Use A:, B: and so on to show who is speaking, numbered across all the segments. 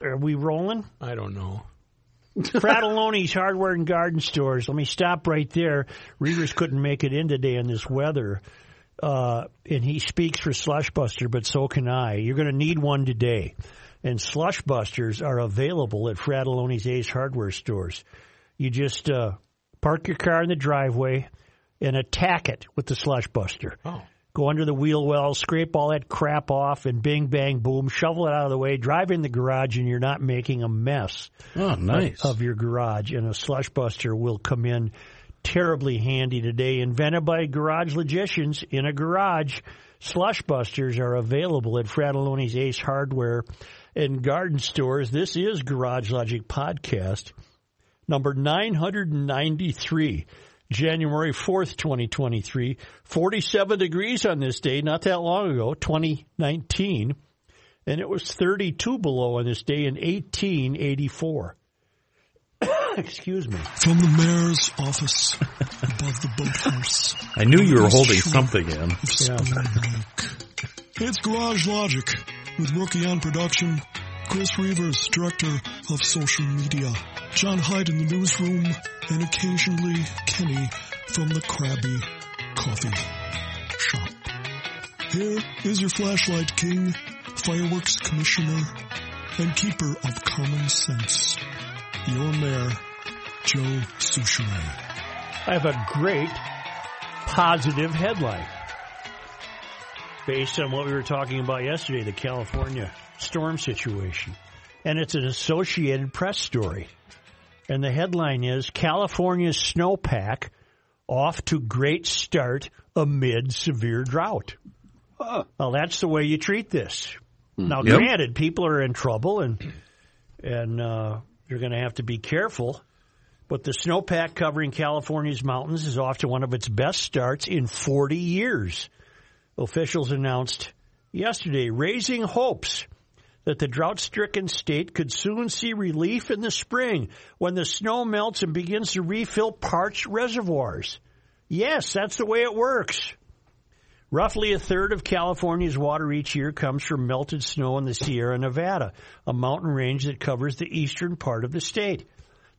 A: Are we rolling?
B: I don't know.
A: Frattallone's Hardware and Garden Stores. Let me stop right there. Reavers couldn't make it in today in this weather. Uh, and he speaks for Slushbuster, but so can I. You're going to need one today. And Slushbusters are available at Frattallone's Ace Hardware Stores. You just uh, park your car in the driveway and attack it with the Slushbuster.
B: Oh.
A: Go under the wheel well, scrape all that crap off, and bing, bang, boom, shovel it out of the way, drive in the garage, and you're not making a mess
C: Oh, nice.
A: of your garage. And a slush buster will come in terribly handy today. Invented by garage logicians in a garage. Slush busters are available at Frattallone's Ace Hardware and Garden Stores. This is Garage Logic Podcast number 993. January 4th, 2023. 47 degrees on this day, not that long ago, 2019. And it was 32 below on this day in 1884. Excuse me.
D: From the mayor's office above the boathouse.
C: I knew you were holding something in.
D: of Spoon Lake. It's Garage Logic with Rookie on production, Chris Reavers, director of social media, John Hyde in the newsroom, and occasionally Kenny from the Krabby Coffee Shop. Here is your flashlight king, fireworks commissioner, and keeper of common sense, your mayor, Joe Soucheray.
A: I have a great positive headline based on what we were talking about yesterday, the California storm situation. And it's an Associated Press story. And the headline is California's snowpack off to great start amid severe drought. Well, that's the way you treat this. Now,
C: Yep.
A: granted, people are in trouble and and uh, you're going to have to be careful. But the snowpack covering California's mountains is off to one of its best starts in 40 years. Officials announced yesterday, raising hopes that the drought stricken state could soon see relief in the spring when the snow melts and begins to refill parched reservoirs. Yes, that's the way it works. Roughly a third of California's water each year comes from melted snow in the Sierra Nevada, a mountain range that covers the eastern part of the state.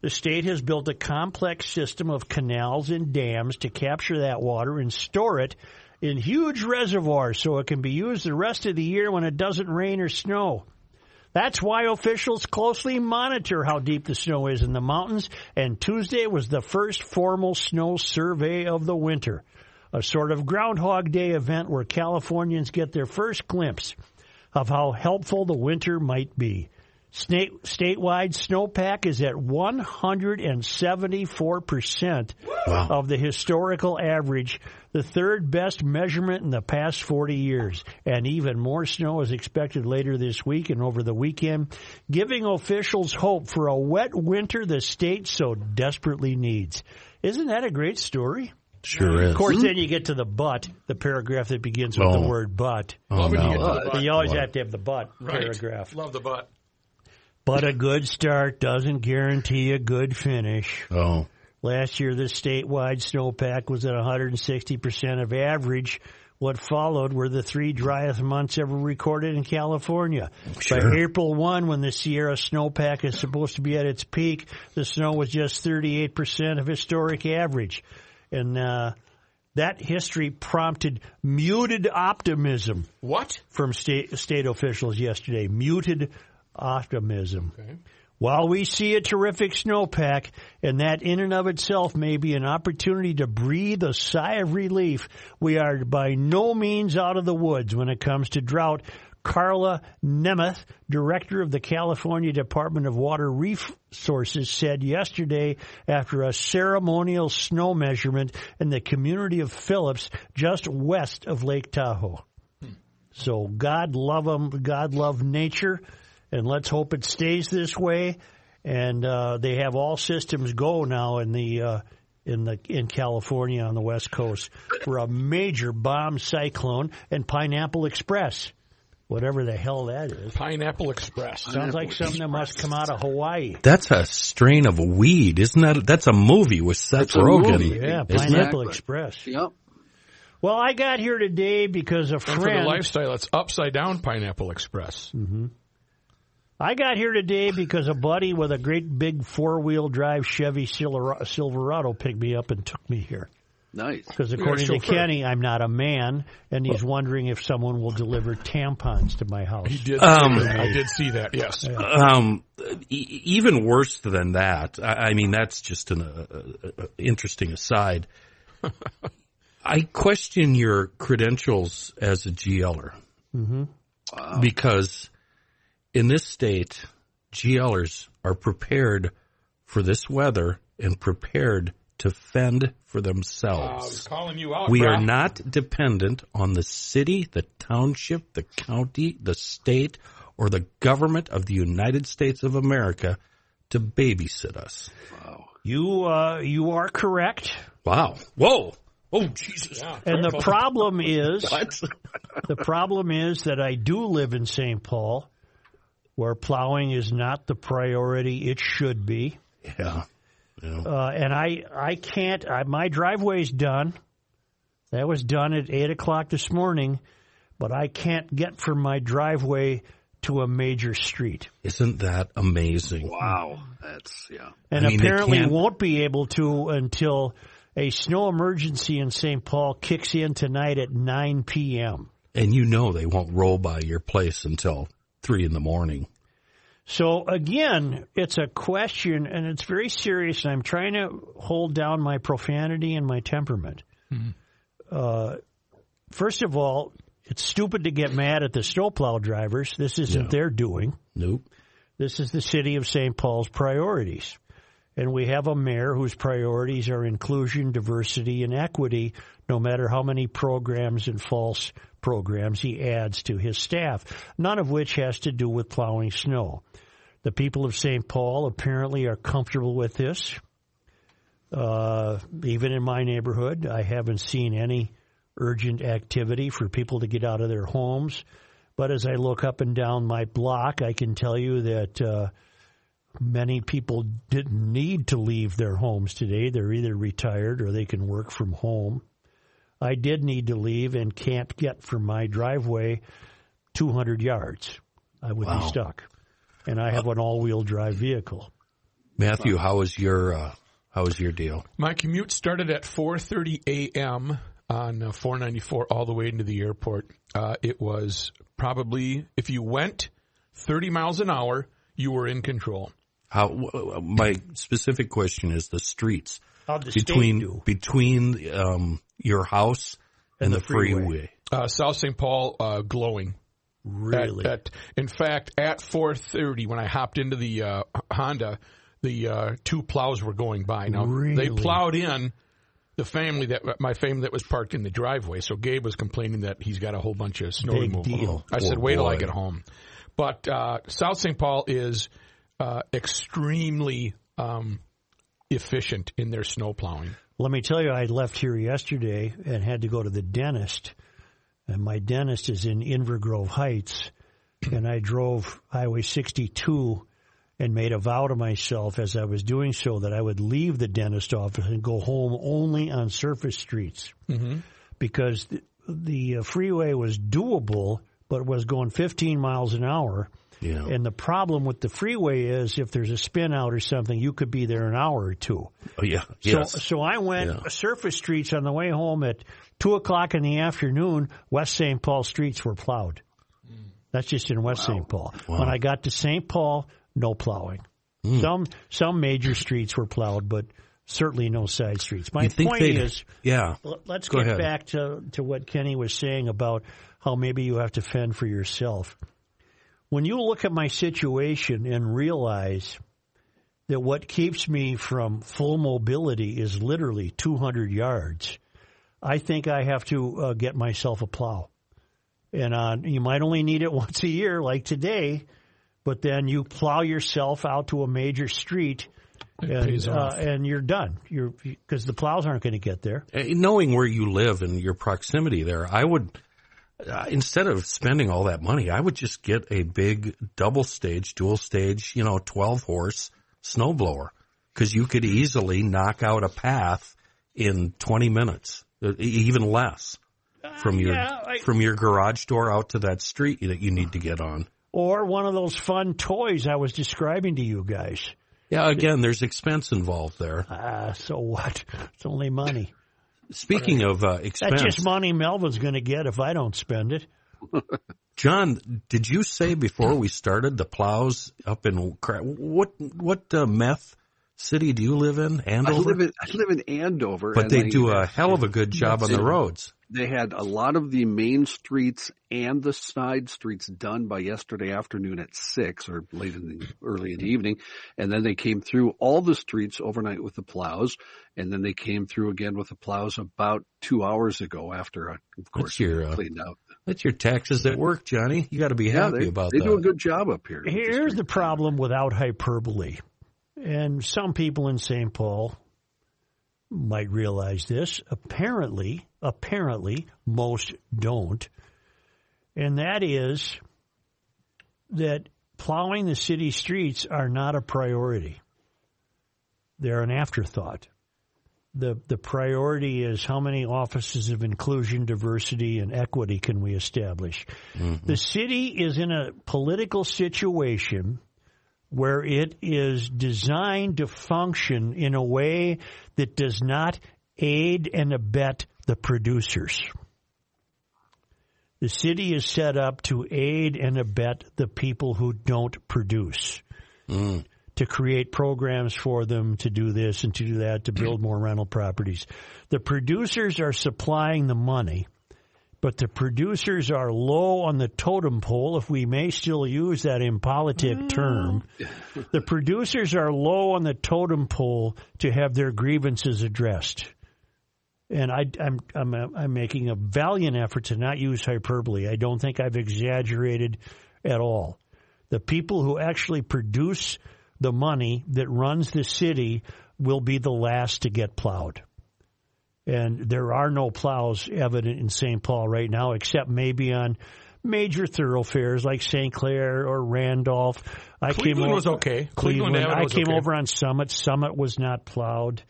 A: The state has built a complex system of canals and dams to capture that water and store it in huge reservoirs so it can be used the rest of the year when it doesn't rain or snow. That's why officials closely monitor how deep the snow is in the mountains, and Tuesday was the first formal snow survey of the winter. A sort of Groundhog Day event where Californians get their first glimpse of how helpful the winter might be. State, statewide snowpack is at 174%
C: Wow.
A: of the historical average, the third best measurement in the past 40 years. And even more snow is expected later this week and over the weekend, giving officials hope for a wet winter the state so desperately needs. Isn't that a great story?
C: Sure is.
A: Of course, then you get to the but, the paragraph that begins with the
C: Oh.
A: word but.
C: Oh,
B: Love you get to the
A: But
B: butt.
A: you always
C: What?
A: have to have the but
B: Right.
A: paragraph.
B: Love the butt.
A: But a good start doesn't guarantee a good finish.
C: Oh,
A: Last year, the statewide snowpack was at 160% of average. What followed were the three driest months ever recorded in California.
C: Sure.
A: By April 1, when the Sierra snowpack is supposed to be at its peak, the snow was just 38% of historic average. And uh, that history prompted muted optimism
B: What?
A: from state state officials yesterday. Muted optimism. While we see a terrific snowpack, and that in and of itself may be an opportunity to breathe a sigh of relief, we are by no means out of the woods when it comes to drought. Carla Nemeth, director of the California Department of Water Resources, said yesterday after a ceremonial snow measurement in the community of Phillips, just west of Lake Tahoe. Hmm. So God love them. God love nature, and let's hope it stays this way. And uh, they have all systems go now in the uh, in the in California on the West Coast for a major bomb cyclone and Pineapple Express, whatever the hell that is.
B: Pineapple Express.
A: Sounds like something that must come out of Hawaii.
C: that's a strain of weed, isn't that? That's a movie with Seth Rogen.
A: Yeah, Pineapple
E: it?
A: Express.
E: Yep.
A: Well, I got here today because a
B: And for the lifestyle, it's upside down Pineapple Express.
A: I got here today because a buddy with a great big four wheel drive Chevy Silverado picked me up and took me here.
B: Nice.
A: Because according to. Kenny, I'm not a man, and he's wondering if someone will deliver tampons to my house.
E: He did.
C: Um,
E: I did see that. Yes.
C: Um, e- even worse than that. I, I mean, that's just an uh, uh, uh, interesting aside. I question your credentials as a GLer because in this state, GLers are prepared for this weather and prepared to fend for
E: I was
C: themselves.
E: calling you out.
C: We
E: bro.
C: are not dependent on the city, the township, the county, the state, or the government of the United States of America to babysit us.
A: You uh, you are correct,
C: Wow. Whoa. Oh, Jesus.
A: and the problem is the problem is that I do live in St. Paul, where plowing is not the priority it should be.
C: Yeah.
A: uh, and I I can't. I, my driveway's done. That was done at eight o'clock this morning, but I can't get from my driveway to a major street,
C: Isn't that amazing?
B: Wow. That's yeah.
A: and
C: I mean,
A: apparently won't be able to until a snow emergency in St. Paul kicks in tonight at nine p.m.
C: And you know they won't roll by your place until three in the morning.
A: So again, it's a question, and it's very serious. And I'm trying to hold down my profanity and my temperament. Uh, first of all, it's stupid to get mad at the snowplow drivers. This isn't
C: Yeah.
A: their doing.
C: Nope.
A: This is the city of St. Paul's priorities. And we have a mayor whose priorities are inclusion, diversity, and equity, no matter how many programs and false programs he adds to his staff, none of which has to do with plowing snow. The people of St. Paul apparently are comfortable with this. Uh, even in my neighborhood, I haven't seen any urgent activity for people to get out of their homes. But as I look up and down my block, I can tell you that uh, many people didn't need to leave their homes today. They're either retired or they can work from home. I did need to leave and can't get from my driveway 200 yards. I would
C: Wow.
A: be stuck. And I have an all-wheel drive vehicle.
C: Matthew, how was your uh, how was your deal?
E: My commute started at 4:30 a.m. on uh, 494 all the way into the airport. Uh, it was probably if you went 30 miles an hour, you were in control.
C: How w- w- my specific question is the streets
A: How'd the state
C: between
A: do?
C: between um, your house and, the, freeway.
E: Uh, South St. Paul uh, glowing.
A: Really?
E: At, at, in fact, at 4:30, when I hopped into the uh, Honda, the uh, two plows were going by. Now they plowed in the family that my family that was parked in the driveway. So Gabe was complaining that he's got a whole bunch of snow
A: Big
E: removal.
A: deal.
E: I said,
C: Poor
E: "Wait till I get home." But uh, South St. Paul is uh, extremely um, efficient in their snow plowing.
A: Let me tell you, I left here yesterday and had to go to the dentist. And my dentist is in Inver Grove Heights. And I drove Highway 62 and made a vow to myself as I was doing so that I would leave the dentist office and go home only on surface streets. Because the, the uh, freeway was doable, but was going 15 miles an hour.
C: Yeah.
A: And the problem with the freeway is if there's a spin out or something, you could be there an hour or two.
C: Oh yeah.
A: So,
C: Yes.
A: so I went
C: Yeah.
A: surface streets on the way home at two o'clock in the afternoon. West St. Paul streets were plowed. That's just in West St. Paul. When I got to St. Paul, no plowing.
C: Hmm.
A: Some some major streets were plowed, but certainly no side streets. My point is,
C: yeah.
A: let's
C: Go
A: get
C: ahead.
A: back to to what Kenny was saying about how maybe you have to fend for yourself. When you look at my situation and realize that what keeps me from full mobility is literally 200 yards, I think I have to uh, get myself a plow. And uh, you might only need it once a year, like today, but then you plow yourself out to a major street, and, uh, and you're done. You're because the plows aren't going to get there.
C: Knowing where you live and your proximity there, I would uh, instead of spending all that money, I would just get a big double stage, dual stage, you know, twelve horse snowblower because you could easily knock out a path in twenty minutes, uh, even less from your
A: yeah, I-
C: from your garage door out to that street that you need to get on.
A: or one of those fun toys I was describing to you guys.
C: Yeah, again, there's expense involved there.
A: Ah, so what? It's only money.
C: Speaking of uh, expense,
A: That's just money Melvin's going to get if I don't spend it.
C: John, did you say before we started the plows up in what what uh, meth city do you live in?
B: I
C: Andover.
B: live in I live in Andover,
C: but
B: and
C: they
B: I-
C: do a hell of a good job on the roads.
B: They had a lot of the main streets and the side streets done by yesterday afternoon at six or late in the early in the evening, and then they came through all the streets overnight with the plows, and then they came through again with the plows about two hours ago after, uh, of course,
C: That's your, uh,
B: cleaned out.
C: That's your taxes at work, Johnny. You got to be
B: Yeah,
C: happy
B: they,
C: about
B: they
C: that.
B: They do a good job up here. with the
A: Here's the problem without hyperbole. And some people in St. Paul might realize this. Apparently, apparently, most don't. And that is that plowing the city streets are not a priority. They're an afterthought. The the priority is how many offices of inclusion, diversity, and equity can we establish? Mm-hmm. The city is in a political situation where it is designed to function in a way that does not aid and abet the producers. The city is set up to aid and abet the people who don't produce, mm. to create programs for them to do this and to do that, to build more rental properties. The producers are supplying the money but the producers are low on the totem pole, if we may still use that impolitic mm. term. The producers are low on the totem pole to have their grievances addressed. And I, I'm, I'm, I'm making a valiant effort to not use hyperbole. I don't think I've exaggerated at all. The people who actually produce the money that runs the city will be the last to get plowed and there are no plows evident in St. Paul right now, except maybe on major thoroughfares like St. Clair or Randolph. I
E: Cleveland
A: came over,
E: was okay.
A: Cleveland.
E: Cleveland
A: I came
E: okay.
A: over on Summit. Summit was not plowed.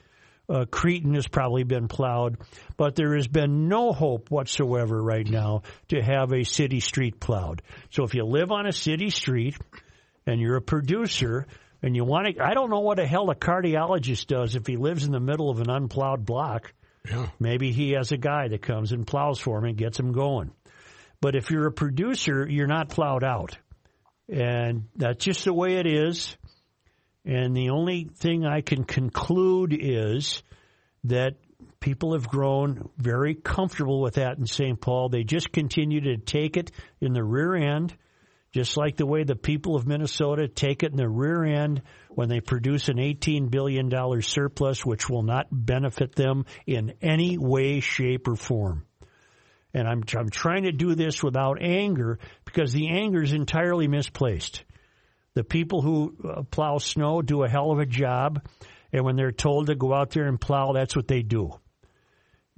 A: Uh, Cretin has probably been plowed, but there has been no hope whatsoever right now to have a city street plowed. So if you live on a city street and you're a producer and you want to, I don't know what a hell a cardiologist does if he lives in the middle of an unplowed block.
E: Yeah.
A: Maybe he has a guy that comes and plows for him and gets him going. But if you're a producer, you're not plowed out. And that's just the way it is. And the only thing I can conclude is that people have grown very comfortable with that in St. Paul. They just continue to take it in the rear end, just like the way the people of Minnesota take it in the rear end when they produce an $18 billion surplus, which will not benefit them in any way, shape, or form. And I'm, I'm trying to do this without anger because the anger is entirely misplaced. The people who uh, plow snow do a hell of a job, and when they're told to go out there and plow, that's what they do.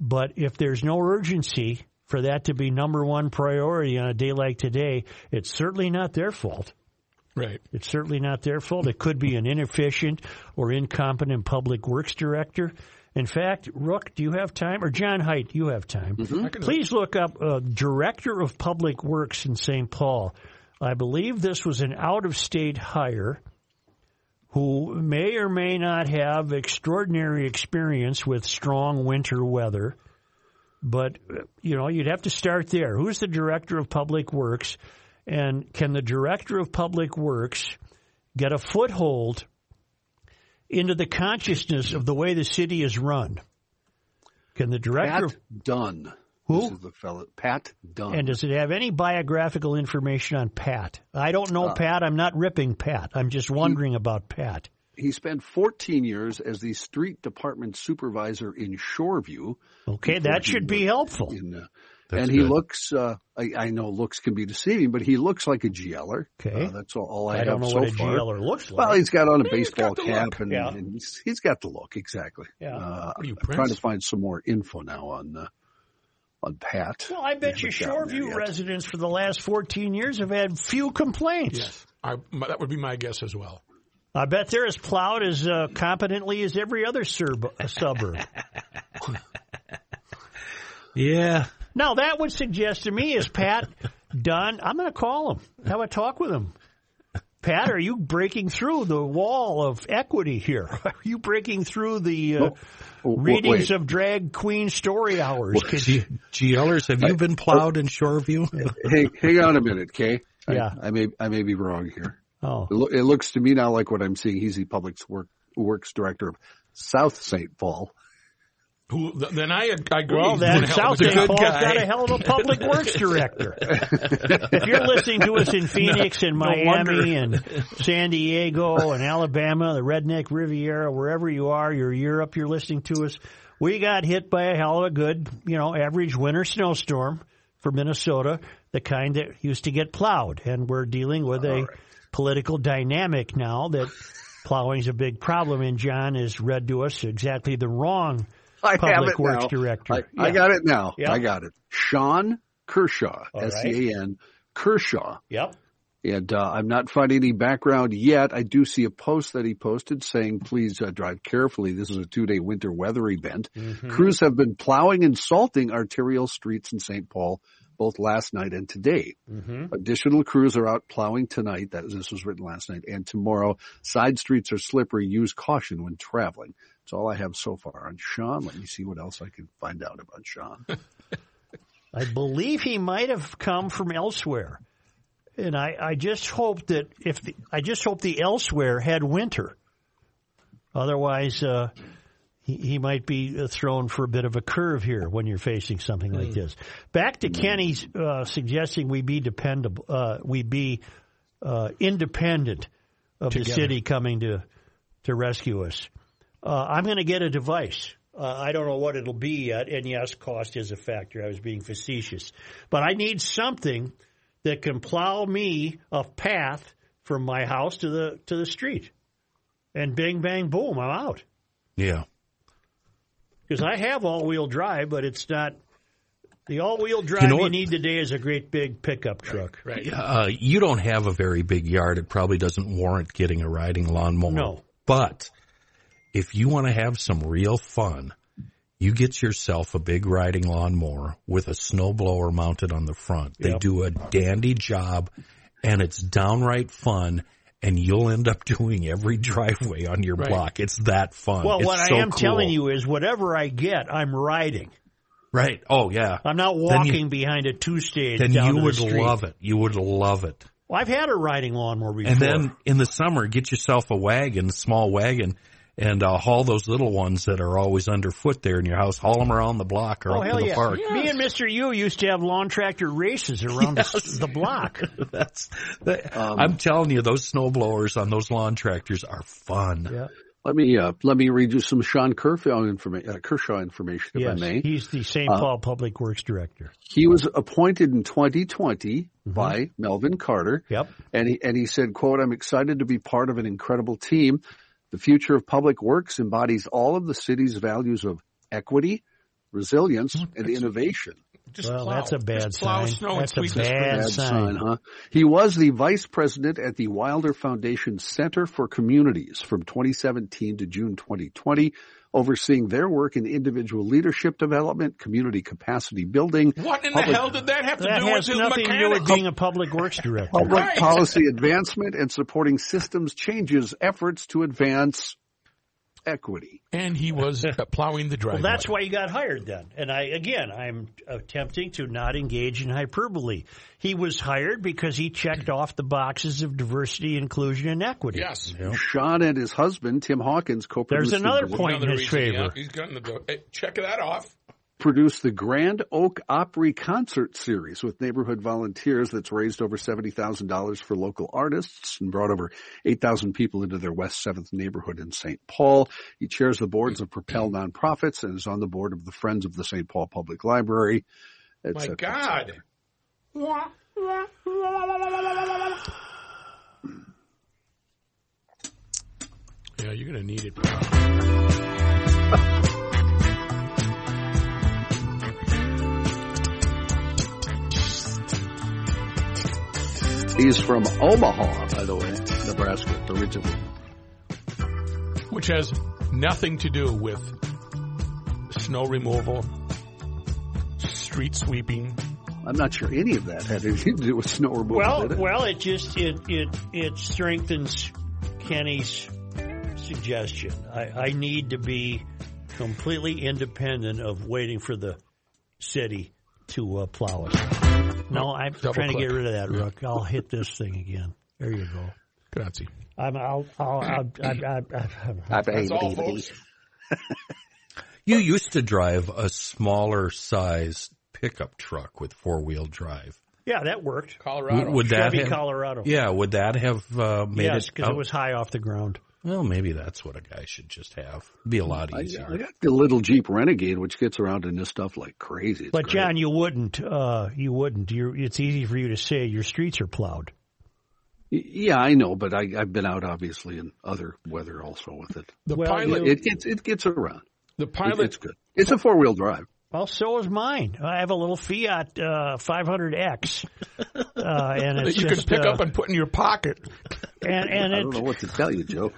A: But if there's no urgency for that to be number one priority on a day like today, it's certainly not their fault.
E: Right.
A: It's certainly not their fault. It could be an inefficient or incompetent public works director. In fact, Rook, do you have time? Or John Height, you have time. Please look up uh, Director of Public Works in St. Paul. I believe this was an out of state hire who may or may not have extraordinary experience with strong winter weather. But, uh, you know, you'd have to start there. Who's the Director of Public Works? And can the Director of Public Works get a foothold into the consciousness of the way the city is run? Can the Director
B: Pat Dunn.
A: Who?
B: This is the fellow. Pat Dunn.
A: and does it have any biographical information on Pat? I don't know Pat. I'm not ripping Pat. I'm just wondering about Pat.
B: he spent 14 years as the street department supervisor in Shoreview.
A: Okay, that should be helpful.
B: In, uh,
C: That's
B: and he
C: good.
B: looks, uh, I, I know looks can be deceiving, but he looks like a GLer.
A: Okay.
B: Uh, that's all, all I,
A: I
B: have
A: don't know
B: so
A: what a
B: far.
A: GLer looks like.
B: Well, he's got on a
E: He's
B: baseball cap and,
A: Yeah.
B: and he's, he's got the look, exactly.
A: Yeah.
B: Uh,
E: are you,
B: I'm trying to find some more info now on, uh, on Pat.
A: well, I bet you
B: haven't
A: Shoreview residents for the last 14 years have had few complaints.
E: Yes. I, my, that would be my guess as well.
A: I bet they're as plowed as uh, competently as every other surb- uh, suburb.
C: Yeah,
A: Now that would suggest to me is Pat Dunn, I'm going to call him. Have a talk with him. Pat, are you breaking through the wall of equity here? Are you breaking through the uh,
B: Oh, w-
A: readings
B: wait.
A: of drag queen story hours? 'Cause-
C: G- GLers, have you been plowed in Shoreview?
B: Hey, hang on a minute, Kay. I-
A: Yeah.
B: I, may I may be wrong here.
A: oh,
B: It, lo- it looks to me now like what I'm seeing. He's the public work, works director of South St. Paul.
E: Who, then I, I agree.
A: well,
E: He's
A: then
E: doing a hell
A: South
E: of a
A: St.
E: job.
A: Paul's
C: guy.
A: got a hell of a public works director. if you're listening to us in Phoenix and Miami
C: wonder.
A: and San Diego and Alabama, the Redneck Riviera, wherever you are, you're Europe, you're listening to us. We got hit by a hell of a good, you know, average winter snowstorm for Minnesota, the kind that used to get plowed, and we're dealing with a political dynamic now that plowing's a big problem. And John has read to us exactly the wrong
B: I
A: Public
B: have it
A: Works
B: now.
A: Director.
B: I, I got it now.
A: Yeah.
B: I got it. Sean Kershaw, S C A N Kershaw.
A: Yep.
B: And uh, I'm not finding any background yet. I do see a post that he posted saying, please uh, drive carefully. This is a two day winter weather event.
A: Mm-hmm.
B: Crews have been plowing and salting arterial streets in St. Paul both last night and today.
A: Mm-hmm.
B: Additional crews are out plowing tonight. That this was written last night and tomorrow. Side streets are slippery. Use caution when traveling. That's all I have so far on Sean. Let me see what else I can find out about Sean.
A: I believe he might have come from elsewhere. And I, I just hope that if the, I just hope the elsewhere had winter. Otherwise, uh, he, he might be uh, thrown for a bit of a curve here when you're facing something like this. Back to Kenny's uh, suggesting we be dependable, uh, we be uh, independent of the city coming to to rescue us. Uh, I'm going to get a device. Uh, I don't know what it'll be yet, and yes, cost is a factor. I was being facetious, but I need something that can plow me a path from my house to the to the street, and bing bang boom, I'm out.
C: Yeah.
A: Because I have all wheel drive, but it's not the all wheel drive
C: You
A: you,
C: know what-
A: need today is a great big pickup truck.
E: Right.
C: Uh, you don't have a very big yard. It probably doesn't warrant getting a riding lawnmower.
A: No.
C: But if you want to have some real fun, you get yourself a big riding lawnmower with a snowblower mounted on the front. They
A: Yep.
C: do a dandy job and it's downright fun and you'll end up doing every driveway on your
E: Right.
C: block. It's that fun.
A: Well,
C: It's
A: what
C: so
A: I am
C: cool.
A: telling you is, whatever I get, I'm riding.
C: Right. Oh yeah.
A: I'm not
C: Then you-
A: walking behind a two stage.
C: Then you
A: to the
C: would love it. You would love it.
A: Well, I've had a riding lawnmower before.
C: And then in the summer, get yourself a wagon, small wagon, and uh, haul those little ones that are always underfoot there in your house. Haul them around the block or
A: oh
C: up
A: hell
C: to the
A: yeah.
C: park.
A: Me and Mister U used to have lawn tractor races around the, the block.
C: That's. That,
B: Um,
C: I'm telling you, those snow blowers on those lawn tractors are fun.
A: Yeah.
B: Let me uh, let me read you some Sean Kershaw, informa- uh, Kershaw information, if I may.
A: he's the St.
B: Uh,
A: Paul Public Works Director.
B: He was appointed in 2020 by Melvin Carter,
A: Yep.
B: and he and he said, "quote I'm excited to be part of an incredible team. The future of public works embodies all of the city's values of equity, resilience, hmm, and innovation."
E: Just
A: Well,
E: plow.
A: that's a bad
E: Just plow
A: sign.
E: snow
A: That's
E: and
A: a
E: sweep the street.
A: bad
B: Bad
A: sign.
B: sign, huh? He was the vice president at the Wilder Foundation Center for Communities from 2017 to June 2020, overseeing their work in individual leadership development, community capacity building,
E: What in
B: Public-
E: the hell did that have to
A: That
E: do
A: has
E: with
A: nothing
E: his
A: to do with being a public works director.
B: public
E: Right.
B: policy advancement, and supporting systems changes efforts to advance equity.
E: And he was uh, plowing the driveway.
A: Well, that's why he got hired then. And I, again, I'm attempting to not engage in hyperbole. He was hired because he checked off the boxes of diversity, inclusion, and equity.
E: Yes.
B: Sean and his husband, Tim Hawkins, co-produced
A: There's another
B: Grand-
A: point in
E: Another
A: his
E: reason,
A: favor.
E: yeah, he's gotten the hey, check that off.
B: Produced the Grand Oak Opry concert series with neighborhood volunteers that's raised over $70,000 for local artists and brought over 8,000 people into their West 7th neighborhood in St. Paul. He chairs the boards of Propel Nonprofits and is on the board of the Friends of the St. Paul Public Library. et
E: My
B: et
E: God. Yeah, you're going to need it.
B: He's from Omaha, by the way, Nebraska, originally.
E: Which has nothing to do with snow removal, street sweeping,
B: I'm not sure any of that had anything to do with snow removal.
A: Well,
B: did it?
A: well, it just it it it strengthens Kenny's suggestion. I, I need to be completely independent of waiting for the city to uh, plow it. No, I'm
E: Double
A: trying to get rid of that, Rook. I'll hit this thing again. There you go.
E: Grazie.
A: I'm, I'll, I'll, I'll, I'll, I'll, I'll,
E: That's all, folks.
C: You used to drive a smaller size pickup truck with four wheel drive.
A: yeah, that worked.
E: Colorado.
C: Would, would that
A: Chevy,
C: have,
A: Colorado.
C: Yeah, would that have uh, made
A: yes,
C: it?
A: because it was high off the ground.
C: Well, maybe that's what a guy should just have. Be a lot easier.
B: I got the little Jeep Renegade, which gets around in this stuff like crazy. It's
A: But
B: great.
A: John, you wouldn't. Uh, you wouldn't. You're, it's easy for you to say your streets are plowed.
B: Yeah, I know, but I, I've been out obviously in other weather also with it.
E: The
A: Well,
E: pilot.
B: It gets it gets around.
E: the
B: It-
E: pilot.
B: it's good. It's a four wheel drive.
A: Well, so is mine. I have a little Fiat uh, 500X, uh, and
E: that
A: it's
E: you
A: just
E: can pick
A: uh,
E: up and put in your pocket.
A: and and
B: I don't know what to tell you, Joe.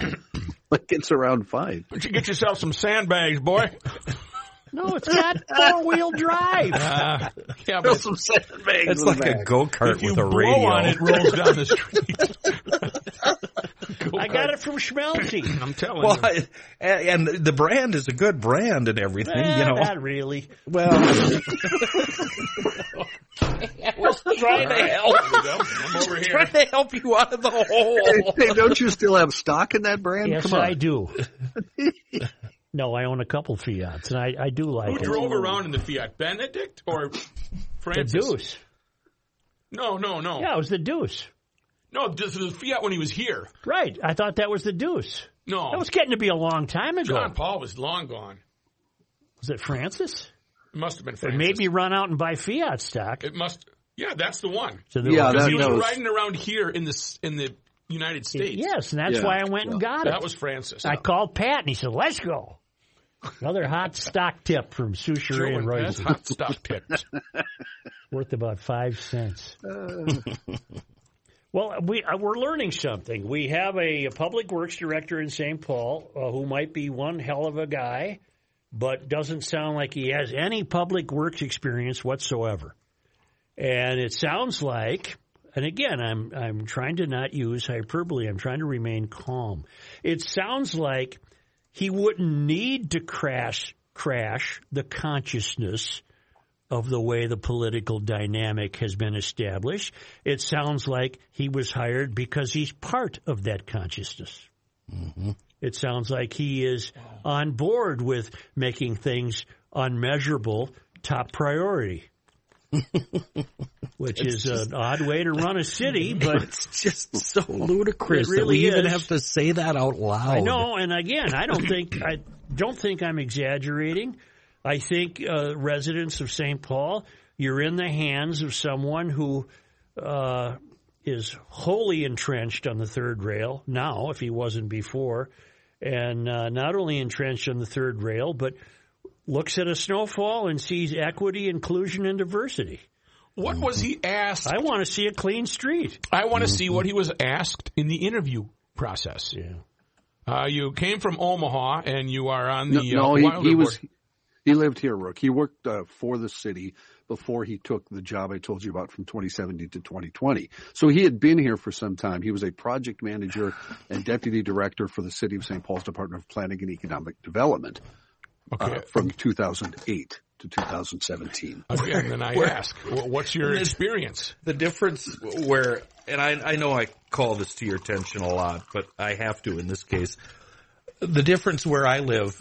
B: it it's around fine.
E: Why don't you get yourself some sandbags, boy?
A: no, it's got four wheel drive.
E: Uh, yeah, but
B: some sandbags.
C: It's like a go kart
E: if you
C: with a
E: blow
C: radio.
E: on it, rolls down the street.
A: I got it from Schmelzy.
E: I'm telling
C: Well,
E: you.
C: I- and the brand is a good brand and everything,
A: Eh,
C: you know.
A: Not really.
C: Well, was trying to help.
E: I'm over here.
C: Trying to help you out of the hole.
B: Hey, don't you still have stock in that brand?
A: Yes,
B: Come on.
A: I do. no, I own a couple Fiats, and I, I do like
E: Who
A: it.
E: drove around in the Fiat? Benedict or
A: the Deuce.
E: No, no, no.
A: Yeah, it was the Deuce.
E: No, this was Fiat when he was here.
A: Right. I thought that was the Deuce.
E: No.
A: That was getting to be a long time ago.
E: John Paul was long gone.
A: Was it Francis?
E: It must have been
A: It
E: Francis.
A: made me run out and buy Fiat stock.
E: It must. Yeah, that's the one.
A: So there
B: Yeah,
A: was-
B: that-
E: he was
B: was-
E: riding around here in the in the United States.
A: yes, and that's
B: Yeah,
A: why I went and got it.
E: that was Francis.
A: I called Pat and he said, "Let's go." Another hot stock tip from
E: Joe
A: Soucheray and
E: and
A: Royce,
E: hot stock tips.
A: worth about five cents. Uh. Well, we uh, we're learning something. We have a, public works director in St. Paul uh, who might be one hell of a guy, but doesn't sound like he has any public works experience whatsoever. And it sounds like, and again, I'm I'm trying to not use hyperbole. I'm trying to remain calm. It sounds like he wouldn't need to crash crash the consciousness of the way the political dynamic has been established. It sounds like he was hired because he's part of that consciousness. Mm-hmm. It sounds like he is on board with making things unmeasurable top priority. Which is an odd way to run a city, but
C: it's just so ludicrous
A: really
C: that we even have to say that out loud.
A: I know, and again, I don't think I don't think I'm exaggerating. I think uh, residents of St. Paul, you're in the hands of someone who uh, is wholly entrenched on the third rail now, if he wasn't before, and uh, not only entrenched on the third rail, but looks at a snowfall and sees equity, inclusion, and diversity.
E: What was he asked?
A: I want to see a clean street.
E: I want to see what he was asked in the interview process.
A: Yeah.
E: Uh, you came from Omaha and you are on the
B: no,
E: uh,
B: he, he was.
E: Board.
B: He lived here, Rook. He worked uh, for the city before he took the job I told you about from 2017 to 2020. So he had been here for some time. He was a project manager and deputy director for the City of St. Paul's Department of Planning and Economic Development
E: Okay.
B: uh, from 2008 to 2017.
E: Again, then I ask, what's your experience?
C: the difference where, and I, I know I call this to your attention a lot, but I have to in this case. The difference where I live,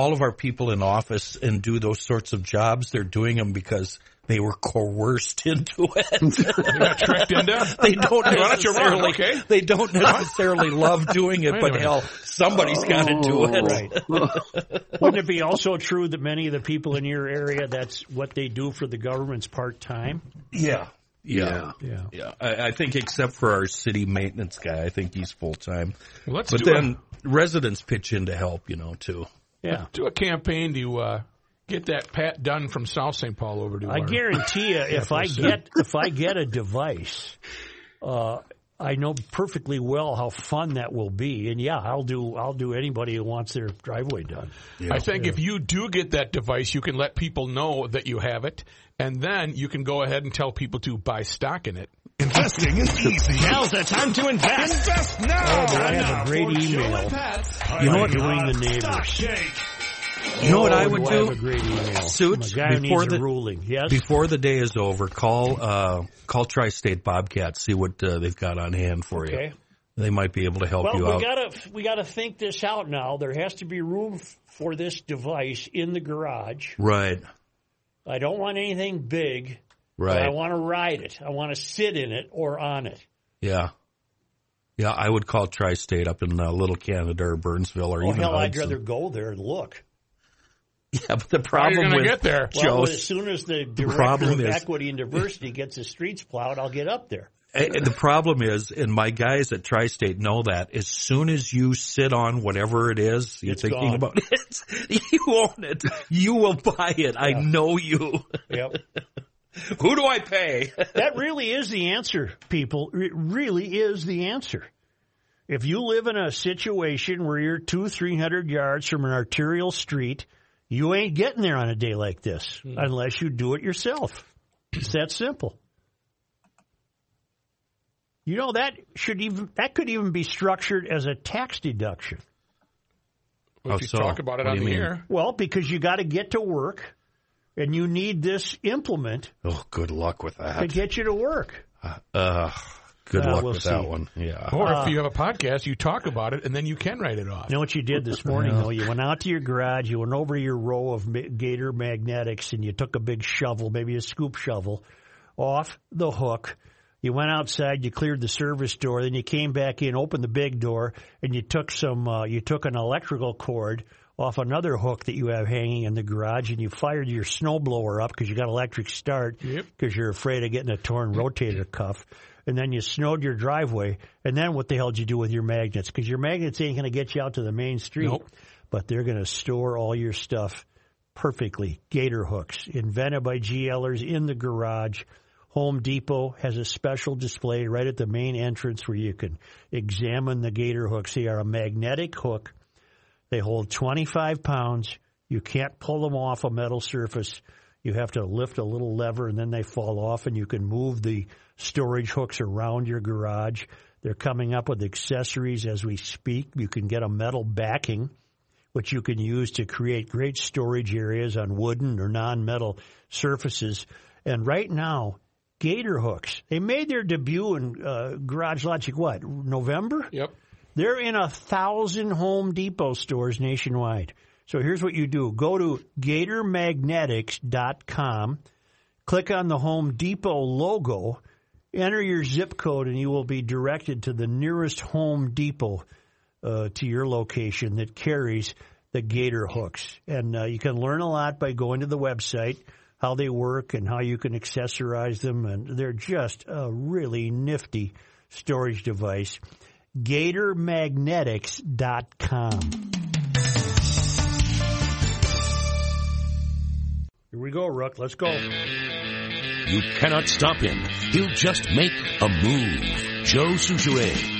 C: all of our people in office and do those sorts of jobs, they're doing them because they were coerced into it.
E: You tricked into?
C: they don't
E: Why don't you run,
C: necessarily,
E: okay?
C: they don't necessarily love doing it, but hell, somebody's got to do oh, it. Right.
A: Wouldn't it be also true that many of the people in your area, that's what they do for the government's part time?
C: Yeah. Yeah.
A: Yeah.
C: Yeah. I, I think except for our city maintenance guy, I think he's full time.
E: Well,
C: But
E: do
C: then residents pitch in to help, you know, too.
A: Yeah.
E: Do a campaign to uh, get that Pat Dunn from South St. Paul over to
A: I
E: our-
A: guarantee you, if I get if I get a device, uh, I know perfectly well how fun that will be, and yeah, I'll do I'll do anybody who wants their driveway done.
E: I think if you do get that device, you can let people know that you have it, and then you can go ahead and tell people to buy stock in it.
D: Investing is easy.
F: Now's the time to invest.
D: Invest
A: Oh,
D: now.
A: do I have a great email
C: You know what?
A: doing the neighbors.
D: Stock shake.
C: You know what
A: Oh,
C: I would
A: do I have a great email.
C: Suits,
A: a guy
C: before
A: needs a
C: the-
A: ruling. Yes.
C: Before the day is over, call uh, call Tri-State Bobcat. See what uh, they've got on hand for
A: Okay.
C: you. They might be able to help
A: Well,
C: you
A: we
C: out.
A: gotta we gotta think this out now. There has to be room for this device in the garage.
C: right,
A: I don't want anything big. But I want to ride it. I want to sit in it or on it.
C: yeah, yeah. I would call Tri-State up in uh, Little Canada or Burnsville or
A: Oh
C: even
A: hell, I'd rather go there and look.
C: Yeah, but the
E: How are you
C: problem
E: going
C: with
E: get there?
A: Well,
C: Joe,
A: as soon as the director
C: problem
A: of
C: is-
A: equity and diversity gets the streets plowed, I'll get up there.
C: Eh, the problem is, and my guys at Tri-State know that as soon as you sit on whatever it is you're
A: It's
C: thinking
A: gone.
C: about, it, you own it. You will buy it. I know you.
A: Yep.
C: Who do I pay?
A: that really is the answer, people. It really is the answer. If you live in a situation where you're two, three hundred yards from an arterial street, you ain't getting there on a day like this hmm. unless you do it yourself. It's that simple. You know that should even that could even be structured as a tax deduction.
E: If
C: Oh,
E: you
C: so,
E: talk about it
C: what
E: on the
C: mean?
E: air.
A: Well, because you got to get to work, and you need this implement
C: Oh, good luck with that.
A: to get you to work.
C: Uh, good
A: Uh,
C: luck
A: we'll
C: with
A: see.
C: that one. Yeah.
E: Or
A: Uh,
E: if you have a podcast, you talk about it, and then you can write it off.
A: You know what you did this morning, though? You went out to your garage, you went over your row of Gator magnetics, and you took a big shovel, maybe a scoop shovel, off the hook. You went outside, you cleared the service door, then you came back in, opened the big door, and you took some, uh, you took an electrical cord off another hook that you have hanging in the garage, and you fired your snowblower up because you got electric start
E: Yep.
A: because you're afraid of getting a torn rotator cuff. And then you snowed your driveway. And then what the hell did you do with your magnets? Because your magnets ain't going to get you out to the main street,
E: Nope.
A: but they're going to store all your stuff perfectly. Gator hooks, invented by GLers in the garage. Home Depot has a special display right at the main entrance where you can examine the gator hooks. They are a magnetic hook. They hold 25 pounds. You can't pull them off a metal surface. You have to lift a little lever and then they fall off and you can move the storage hooks around your garage. They're coming up with accessories as we speak. You can get a metal backing, which you can use to create great storage areas on wooden or non-metal surfaces. And right now, Gator hooks, they made their debut in uh, Garage Logic, what, November?
E: Yep.
A: They're in a thousand Home Depot stores nationwide. So here's what you do. Go to gatormagnetics.com, click on the Home Depot logo, enter your zip code, and you will be directed to the nearest Home Depot uh, to your location that carries the gator hooks. And uh, you can learn a lot by going to the website, how they work and how you can accessorize them. And they're just a really nifty storage device. GatorMagnetics.com. Here we go, Rook. Let's go.
F: You cannot stop him. He'll just make a move. Joe Soucheray.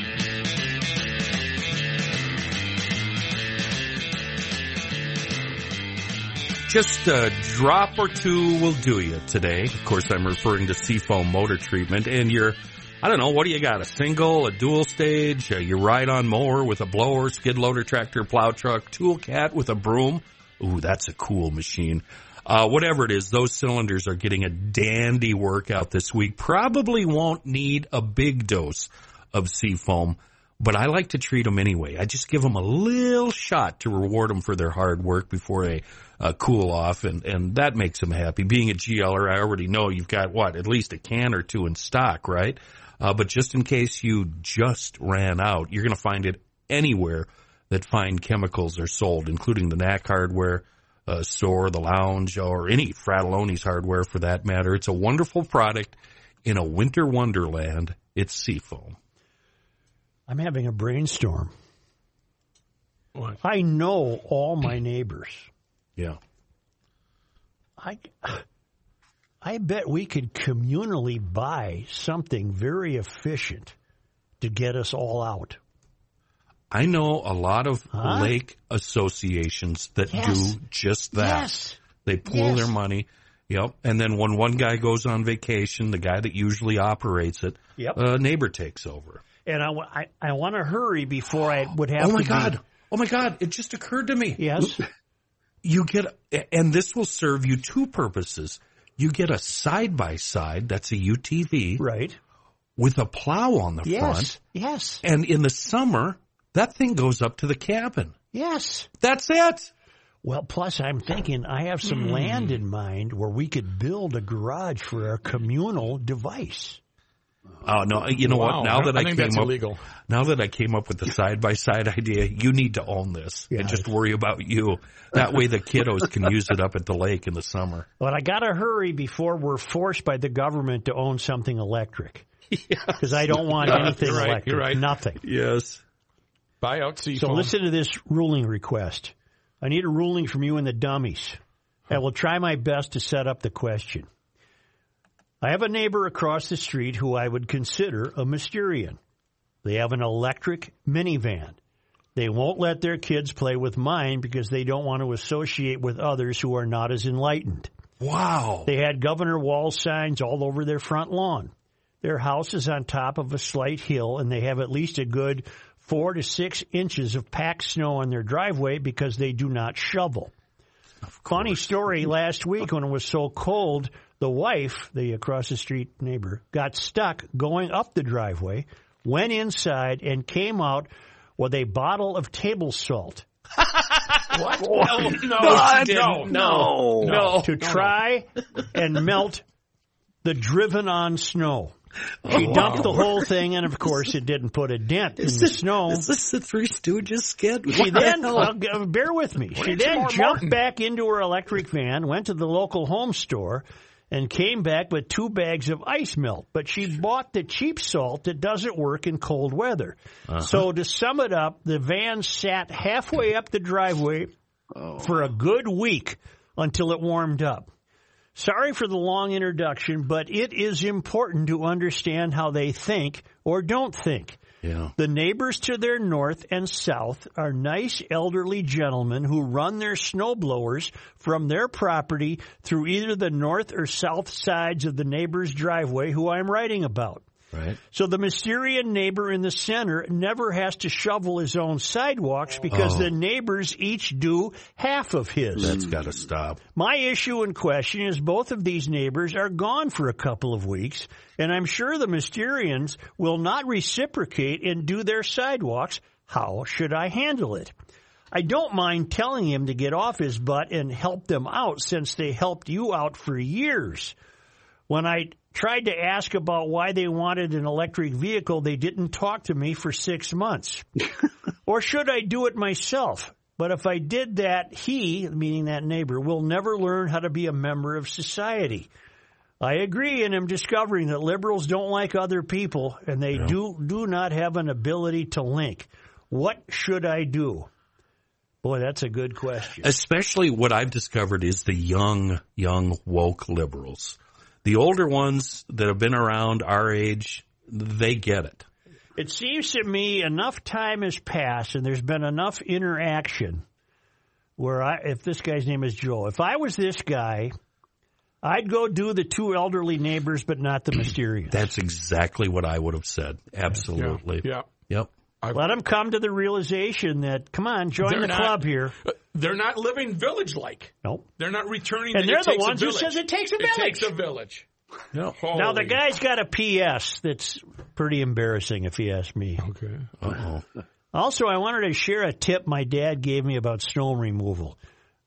C: Just a drop or two will do you today. Of course, I'm referring to Seafoam motor treatment. And you're, I don't know, what do you got? A single, a dual stage, a, you ride on mower with a blower, skid loader, tractor, plow truck, tool cat with a broom. Ooh, that's a cool machine. Uh, whatever it is, those cylinders are getting a dandy workout this week. Probably won't need a big dose of Seafoam, but I like to treat them anyway. I just give them a little shot to reward them for their hard work before they uh, cool off, and, and that makes them happy. Being a GLer, I already know you've got what, at least a can or two in stock, right? Uh, but just in case you just ran out, you're going to find it anywhere that fine chemicals are sold, including the NAC hardware uh, store, the lounge, or any Frattallone's hardware for that matter. It's a wonderful product in a winter wonderland. It's Seafoam.
A: I'm having a brainstorm.
E: What?
A: I know all my neighbors.
C: Yeah.
A: I, I bet we could communally buy something very efficient to get us all out.
C: I know a lot of
A: Huh?
C: lake associations that
A: Yes.
C: do just that.
A: Yes.
C: They pool
A: Yes.
C: their money. Yep. And then when one guy goes on vacation, the guy that usually operates it,
A: Yep.
C: a neighbor takes over.
A: And I, I, I want to hurry before I would have
C: Oh my God.
A: Be,
C: Oh my God. It just occurred to me.
A: yes.
C: You get, and this will serve you two purposes. You get a side by side, that's a UTV,
A: Right.
C: with a plow on the
A: Yes.
C: front.
A: Yes.
C: And in the summer, that thing goes up to the cabin.
A: Yes.
C: That's it.
A: Well, plus I'm thinking I have some
C: Hmm.
A: land in mind where we could build a garage for our communal device.
C: Oh no! You know
E: Wow.
C: what? Now that I,
E: I think
C: came
E: that's
C: up,
E: illegal.
C: now that I came up with the side by side idea, you need to own this
A: Yeah.
C: and just worry about you. That way, the kiddos can use it up at the lake in the summer.
A: But I got to hurry before we're forced by the government to own something electric. Because I don't want anything
E: You're right,
A: electric.
E: you're right.
A: Nothing.
C: Yes.
E: Buy out sea
A: So
E: foam.
A: listen to this ruling request. I need a ruling from you and the dummies. I will try my best to set up the question. I have a neighbor across the street who I would consider a Mysterian. They have an electric minivan. They won't let their kids play with mine because they don't want to associate with others who are not as enlightened.
C: Wow.
A: They had Governor Walz signs all over their front lawn. Their house is on top of a slight hill, and they have at least a good four to six inches of packed snow on their driveway because they do not shovel. Funny story last week when it was so cold, the wife, the across the street neighbor, got stuck going up the driveway, went inside, and came out with a bottle of table salt
E: what? No, no,
C: God,
E: she didn't.
C: no, no.
A: to try and melt the driven on snow. She dumped the whole thing, and of course, it didn't put a dent in the snow.
C: Is this the Three Stooges skit?
A: She then, well, uh, bear with me. She then jumped
E: Martin.
A: back into her electric van, went to the local home store, and came back with two bags of ice melt. But she bought the cheap salt that doesn't work in cold weather. Uh-huh. So to sum it up, the van sat halfway up the driveway oh. for a good week until it warmed up. Sorry for the long introduction, but it is important to understand how they think or don't think.
C: Yeah.
A: The neighbors to their north and south are nice elderly gentlemen who run their snowblowers from their property through either the north or south sides of the neighbor's driveway who I'm writing about.
C: Right.
A: So the Mysterian neighbor in the center never has to shovel his own sidewalks because
C: Oh.
A: the neighbors each do half of his.
C: That's got to stop.
A: My issue in question is both of these neighbors are gone for a couple of weeks, and I'm sure the Mysterians will not reciprocate and do their sidewalks. How should I handle it? I don't mind telling him to get off his butt and help them out since they helped you out for years. When I tried to ask about why they wanted an electric vehicle, they didn't talk to me for six months. or should I do it myself? But if I did that, he, meaning that neighbor, will never learn how to be a member of society. I agree and am discovering that liberals don't like other people and they do, do not have an ability to link. What should I do? Boy, that's a good question.
C: Especially what I've discovered is the young, young woke liberals. The older ones that have been around our age, they get it.
A: It seems to me enough time has passed and there's been enough interaction where I, if this guy's name is Joe, if I was this guy, I'd go do the two elderly neighbors, but not the mysterious.
C: That's exactly what I would have said. Absolutely.
E: Yeah.
C: Yep.
A: Let them come to the realization that, come on, join the
E: not-
A: club here.
E: They're not living village like.
A: Nope.
E: They're not returning.
A: And
E: that
A: they're
E: it
A: the
E: takes a
A: ones who
E: village.
A: says it takes a village.
E: It takes
A: village.
E: a village.
C: Yep.
A: Now the guy's got a PS that's pretty embarrassing, if you ask me.
E: Okay.
C: Uh-oh.
A: Also, I wanted to share a tip my dad gave me about snow removal.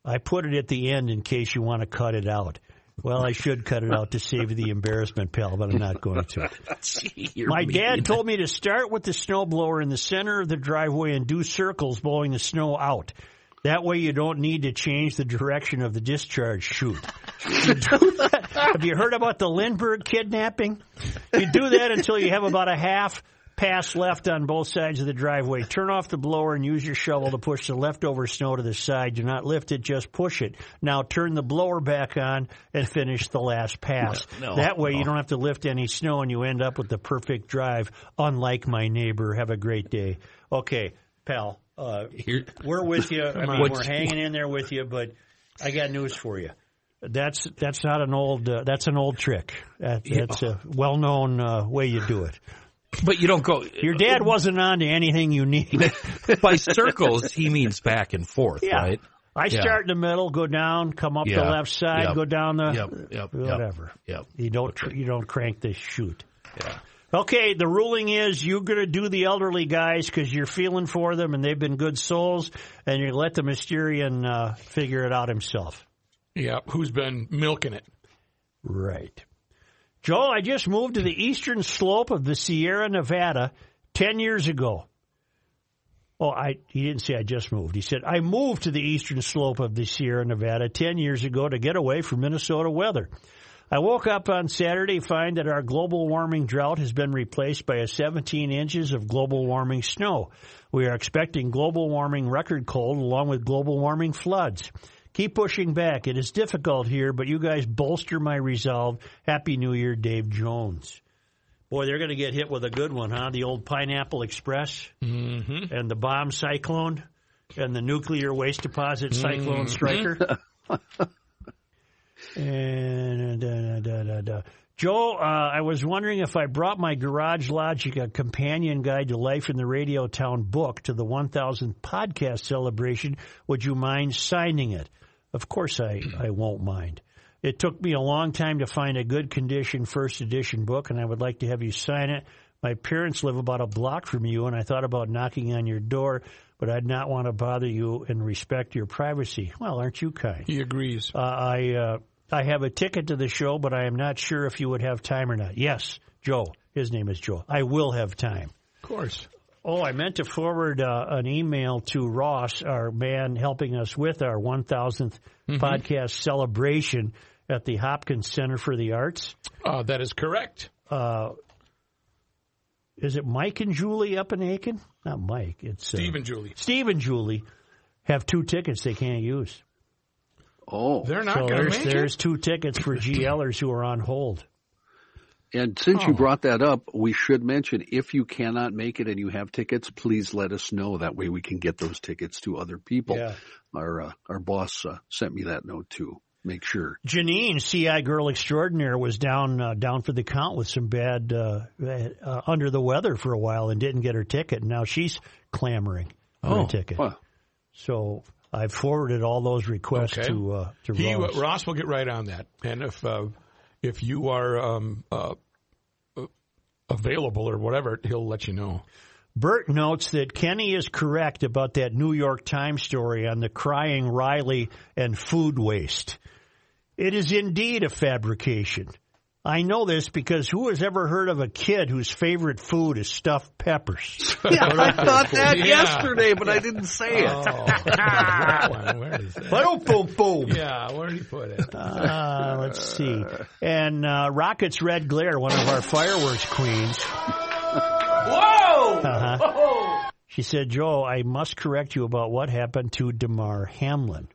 A: I put it at the end in case you want to cut it out. Well, I should cut it out to save the embarrassment, pal, but I'm not going to.
C: Gee,
A: My
C: mean.
A: dad told me to start with the snowblower in the center of the driveway and do circles blowing the snow out. That way you don't need to change the direction of the discharge chute. You do that- Have you heard about the Lindbergh kidnapping? You do that until you have about a half pass left on both sides of the driveway. Turn off the blower and use your shovel to push the leftover snow to the side. Do not lift it, just push it. Now turn the blower back on and finish the last pass.
C: No,
A: that way
C: no.
A: you don't have to lift any snow and you end up with the perfect drive, unlike my neighbor. Have a great day. Okay, pal. Uh,
C: Here-
A: we're with you. I mean, we're hanging in there with you, but I got news for you. That's that's not an old uh, that's an old trick. That, that's a well known uh, way you do it.
C: But you don't go.
A: Your dad wasn't on to anything you need.
C: by circles, he means back and forth,
A: Yeah.
C: right?
A: I
C: Yeah.
A: start in the middle, go down, come up the left side,
C: Yep.
A: go down the
C: Yep, yep, yep.
A: whatever.
C: Yep.
A: You don't tr- you don't crank the chute.
C: Yeah.
A: Okay, the ruling is you're going to do the elderly guys because you're feeling for them and they've been good souls, and you let the Mysterian uh, figure it out himself.
E: Yeah, who's been milking it?
A: Right. Joel, I just moved to the eastern slope of the Sierra Nevada 10 years ago. Oh, I he didn't say I just moved. He said I moved to the eastern slope of the Sierra Nevada 10 years ago to get away from Minnesota weather. I woke up on Saturday find that our global warming drought has been replaced by a 17 inches of global warming snow. We are expecting global warming record cold along with global warming floods. Keep pushing back. It is difficult here, but you guys bolster my resolve. Happy New Year, Dave Jones. Boy, they're going to get hit with a good one, huh? The old Pineapple Express
E: Mm-hmm.
A: and the bomb cyclone and the nuclear waste deposit cyclone striker. and da, da, da, da, da. Joe, uh, I was wondering if I brought my Garage Logic, a companion guide to life in the Radio Town book, to the 1000th podcast celebration, would you mind signing it? Of course, I, I won't mind. It took me a long time to find a good condition first edition book, and I would like to have you sign it. My parents live about a block from you, and I thought about knocking on your door, but I'd not want to bother you and respect your privacy. Well, aren't you kind?
E: He agrees.
A: Uh, I uh, I have a ticket to the show, but I am not sure if you would have time or not. Yes, Joe. His name is Joe. I will have time.
E: Of course.
A: Oh, I meant to forward uh, an email to Ross, our man helping us with our 1000th podcast celebration at the Hopkins Center for the Arts.
E: Uh, that is correct.
A: Uh, is it Mike and Julie up in Aitkin? Not Mike. It's uh,
E: Steve and Julie.
A: Steve and Julie have two tickets they can't use.
B: Oh,
E: They're not
A: So
E: going to
A: there's,
E: make
A: there's
E: it.
A: two tickets for GLers who are on hold.
B: and since
A: Oh.
B: you brought that up, we should mention if you cannot make it and you have tickets, please let us know. That way we can get those tickets to other people.
A: Yeah.
B: Our uh, our boss uh, sent me that note too. Make sure.
A: Janine, CI girl extraordinaire, was down uh, down for the count with some bad uh, uh, under the weather for a while and didn't get her ticket. Now she's clamoring for
C: Oh.
A: a ticket.
B: Well,
A: So I forwarded all those requests
E: Okay.
A: to uh, to
E: He,
A: Ross.
E: Ross will get right on that. And if uh, if you are um, uh, uh, available or whatever, he'll let you know.
A: Bert notes that Kenny is correct about that New York Times story on the crying Riley and food waste. It is indeed a fabrication. I know this because who has ever heard of a kid whose favorite food is stuffed peppers?
B: yeah, I thought that
E: Yeah.
B: yesterday, but I didn't say it.
E: Oh, that one. Where is that?
A: boom, boom, boom.
E: Yeah, where did he put it?
A: Uh, let's see. And uh, Rocket's Red Glare, one of our fireworks queens. Whoa! Uh-huh. She said, Joe, I must correct you about what happened to Damar Hamlin.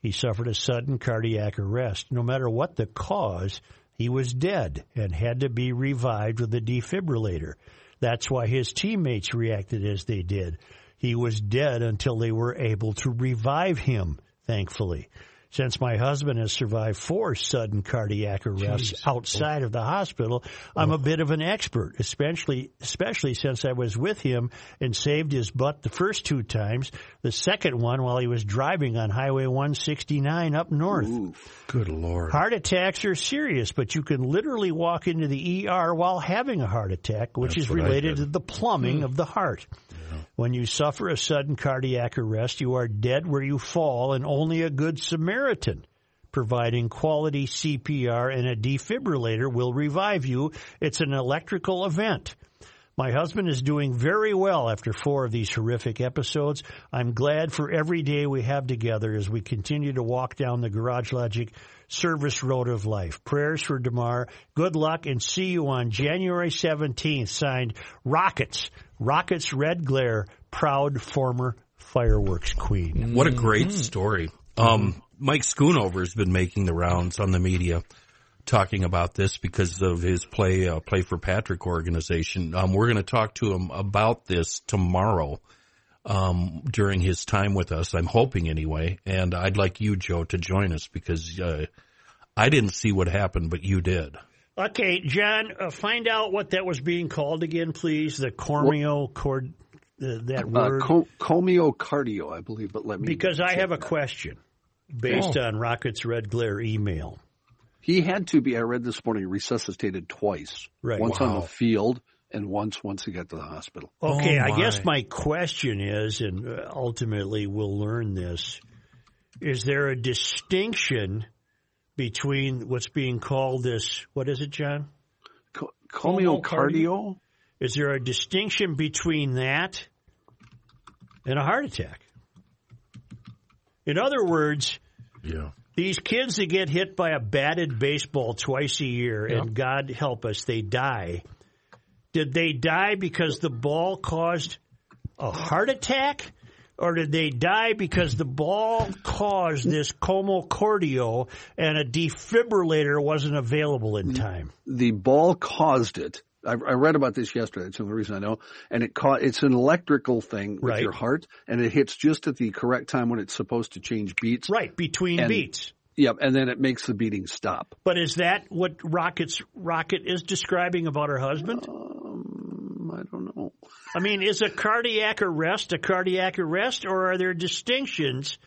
A: He suffered a sudden cardiac arrest. No matter what the cause, he was dead and had to be revived with a defibrillator. That's why his teammates reacted as they did. He was dead until they were able to revive him, thankfully. Since my husband has survived four sudden cardiac arrests outside of the hospital, I'm a bit of an expert, especially especially since I was with him and saved his butt the first two times. The second one while he was driving on Highway 169 up north.
C: Good lord.
A: Heart attacks are serious, but you can literally walk into the ER while having a heart attack, which
C: That's
A: is related to the plumbing
E: Hmm.
A: of the heart. When you suffer a sudden cardiac arrest, you are dead where you fall, and only a good Samaritan providing quality CPR and a defibrillator will revive you. It's an electrical event. My husband is doing very well after four of these horrific episodes. I'm glad for every day we have together as we continue to walk down the Garage Logic service road of life. Prayers for Damar. Good luck and see you on January 17th. Signed Rockets. Rockets Red Glare, proud former fireworks queen.
C: What a great story. Um, Mike Schoonover has been making the rounds on the media talking about this because of his play uh, play for Patrick organization. Um, we're going to talk to him about this tomorrow um, during his time with us. I'm hoping anyway, and I'd like you, Joe, to join us because uh, I didn't see what happened, but you did.
A: Okay, John, uh, find out what that was being called again, please. The corneo cord, uh, that
B: Uh,
A: word.
B: co- comiocardio, I believe, but let me.
A: because I
B: check
A: have a
B: that.
A: question based on Rocket's Red Glare email.
B: He had to be, I read this morning, resuscitated twice.
A: Right.
B: Once on the field and once once he got to the hospital.
A: Okay,
C: Oh,
A: I guess
C: my.
A: my question is, and uh, ultimately we'll learn this, is there a distinction between what's being called this, what is it, John?
B: Co- comiocardio?
A: Is there a distinction between that and a heart attack? In other words,
C: Yeah.
A: these kids that get hit by a batted baseball twice a year, and God help us, they die. Did they die because the ball caused a heart attack? Or did they die because the ball caused this comocardio and a defibrillator wasn't available in time?
B: The ball caused it. I, I read about this yesterday. That's the only reason I know. And it ca- it's an electrical thing with
A: Right.
B: your heart, and it hits just at the correct time when it's supposed to change beats.
A: Right, between
B: And-
A: beats.
B: Yep, and then it makes the beating stop.
A: But is that what Rocket's Rocket is describing about her husband?
B: Um, I don't know.
A: I mean, is a cardiac arrest a cardiac arrest, or are there distinctions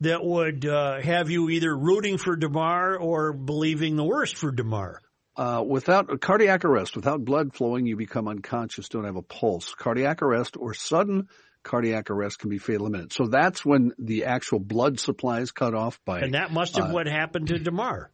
A: that would uh, have you either rooting for Damar or believing the worst for Damar?
B: Uh, without a cardiac arrest, without blood flowing, you become unconscious, don't have a pulse. Cardiac arrest or sudden cardiac arrest can be fatal in minutes. So that's when the actual blood supply is cut off by.
A: And that must have
B: Uh,
A: what happened to Damar.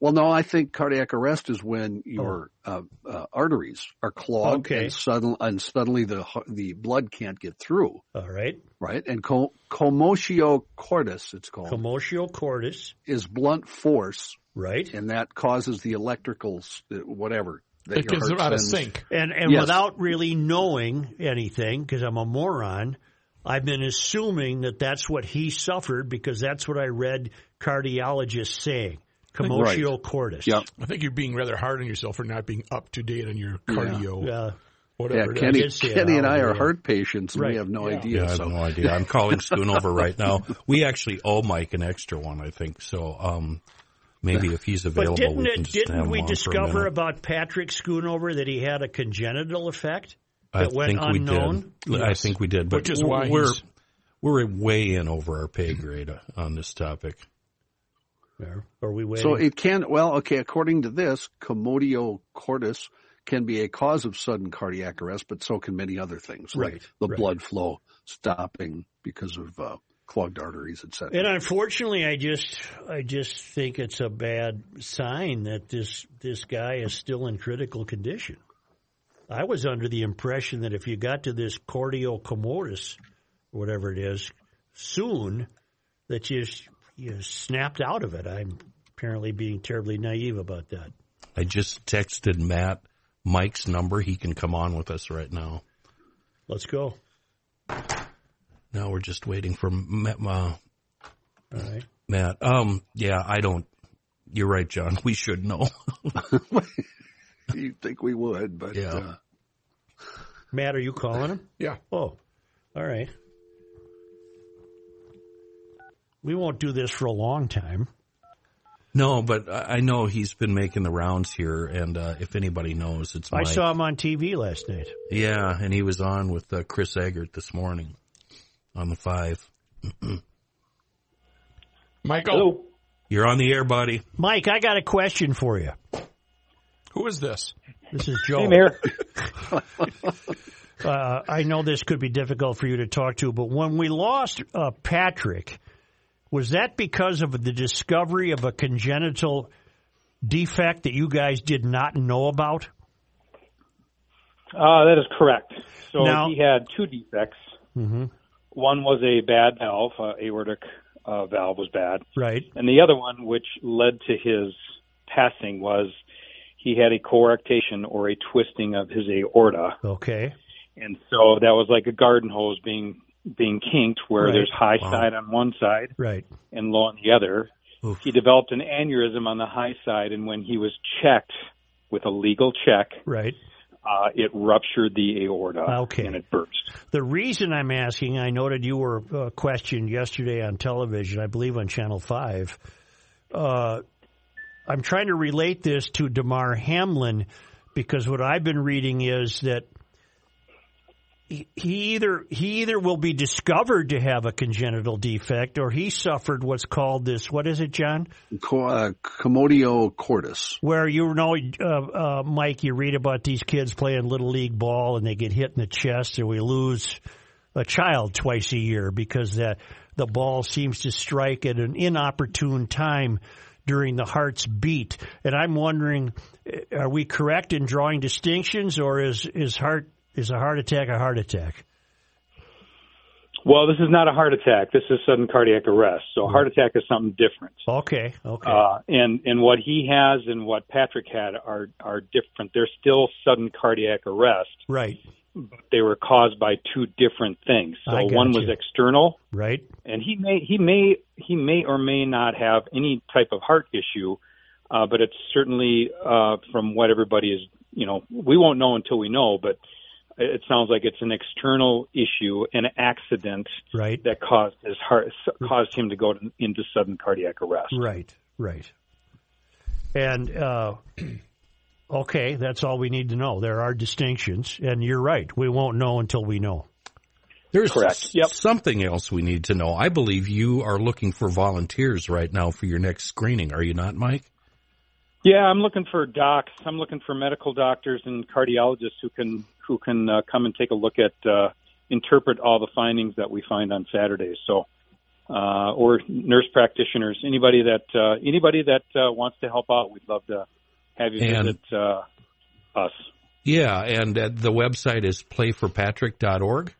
B: Well, no, I think cardiac arrest is when your uh, uh, arteries are clogged
A: Okay.
B: and sudden and suddenly the the blood can't get through,
A: All right,
B: right? And co- commotio cordis, it's called,
A: commotio cordis.
B: is blunt force,
A: Right,
B: and that causes the electricals, uh, whatever. That
E: It
B: your
E: gets them out of sync.
A: and and
B: Yes.
A: without really knowing anything, because I'm a moron, I've been assuming that that's what he suffered because that's what I read cardiologists saying. Commotio cordis.
B: Yep.
E: I think you're being rather hard on yourself for not being up to date on your cardio,
A: Yeah.
B: Yeah,
E: whatever. it is.
B: Kenny,
A: did see it
B: Kenny and I are heart patients,
A: Right.
B: we have no
A: Yeah.
B: idea.
C: Yeah, I have
B: so
C: no idea. I'm calling Schoonover right now. We actually owe Mike an extra one, I think. So, um, maybe if he's available,
A: But didn't
C: we
A: it,
C: can just have
A: didn't
C: him
A: we
C: on for a
A: discover about Patrick Schoonover that he had a congenital effect
C: I
A: that went
C: think
A: unknown?
C: we did. I think we did, but
E: Which is why
C: we're
E: he's-
C: we're way in over our pay grade on this topic.
A: Or Are we waiting?
B: So it can, well, okay, according to this, commotio cordis can be a cause of sudden cardiac arrest, but so can many other things, like
A: Right,
B: the
A: right.
B: blood flow stopping because of uh, clogged arteries, etc.
A: and unfortunately, I just I just think it's a bad sign that this this guy is still in critical condition. I was under the impression that if you got to this cordio commodus, whatever it is, soon, that you you snapped out of it. I'm apparently being terribly naive about that.
C: I just texted Matt Mike's number. He can come on with us right now.
A: Let's go.
C: Now we're just waiting for Matt. Uh,
A: All right.
C: Matt. Um, yeah, I don't. You're right, John. We should know.
B: You'd think we would, but
C: Yeah.
B: uh,
A: Matt, are you calling him?
E: Yeah.
A: Oh, all right. We won't do this for a long time.
C: no, but I I know he's been making the rounds here, and uh, if anybody knows, it's
A: I
C: Mike.
A: saw him on TV last night.
C: Yeah, and he was on with uh, Chris Eggert this morning on the five.
E: Michael,
C: You're on the air, buddy.
A: Mike, I got a question for you.
E: who is this?
A: This is Joe.
G: Hey, Mayor.
A: Uh, I know this could be difficult for you to talk to, but when we lost uh, Patrick, was that because of the discovery of a congenital defect that you guys did not know about?
G: Uh, that is correct. So
A: Now-
G: he had two defects.
A: hmm
G: One was a bad valve, uh, aortic uh, valve was bad,
A: Right.
G: and the other one, which led to his passing, was he had a coarctation or a twisting of his aorta,
A: Okay.
G: and so that was like a garden hose being being kinked, where
A: Right.
G: there's high
C: Wow.
G: side on one side
A: Right.
G: and low on the other.
C: Oof.
G: He developed an aneurysm on the high side, and when he was checked with a legal check,
A: Right.
G: uh, it ruptured the aorta
A: Okay.
G: and it burst.
A: The reason I'm asking, I noted you were uh, questioned yesterday on television, I believe on Channel 5. Uh, I'm trying to relate this to Damar Hamlin because what I've been reading is that he he either he either will be discovered to have a congenital defect or he suffered what's called this what is it John
B: Co- uh, Commodio cordis.
A: where you know uh, uh, Mike you read about these kids playing little league ball and they get hit in the chest and we lose a child twice a year because that the ball seems to strike at an inopportune time during the heart's beat and I'm wondering uh, are we correct in drawing distinctions or is is heart is a heart attack a heart attack
G: Well, this is not a heart attack. This is sudden cardiac arrest. So a heart attack is something different.
A: okay okay
G: Uh, and and what he has and what Patrick had are are different. They're still sudden cardiac arrest.
A: right
G: But they were caused by two different things. So one was
A: you.
G: external,
A: right
G: and he may he may he may or may not have any type of heart issue, uh, but it's certainly uh, from what everybody is. You know, we won't know until we know, but it sounds like it's an external issue, an accident
A: right
G: that caused his heart caused him to go to, into sudden cardiac arrest.
A: Right, right. And uh, okay, that's all we need to know. There are distinctions, and you're right. We won't know until we know.
C: There's
G: Correct. Yep.
C: something else we need to know. I believe you are looking for volunteers right now for your next screening. Are you not, Mike?
G: Yeah, I'm looking for docs. I'm looking for medical doctors and cardiologists who can who can uh, come and take a look at uh, interpret all the findings that we find on Saturdays. So, uh, or nurse practitioners, anybody that uh, anybody that uh, wants to help out, we'd love to have you
C: And-
G: visit uh, us.
C: Yeah, and uh, the website is playforpatrick.org.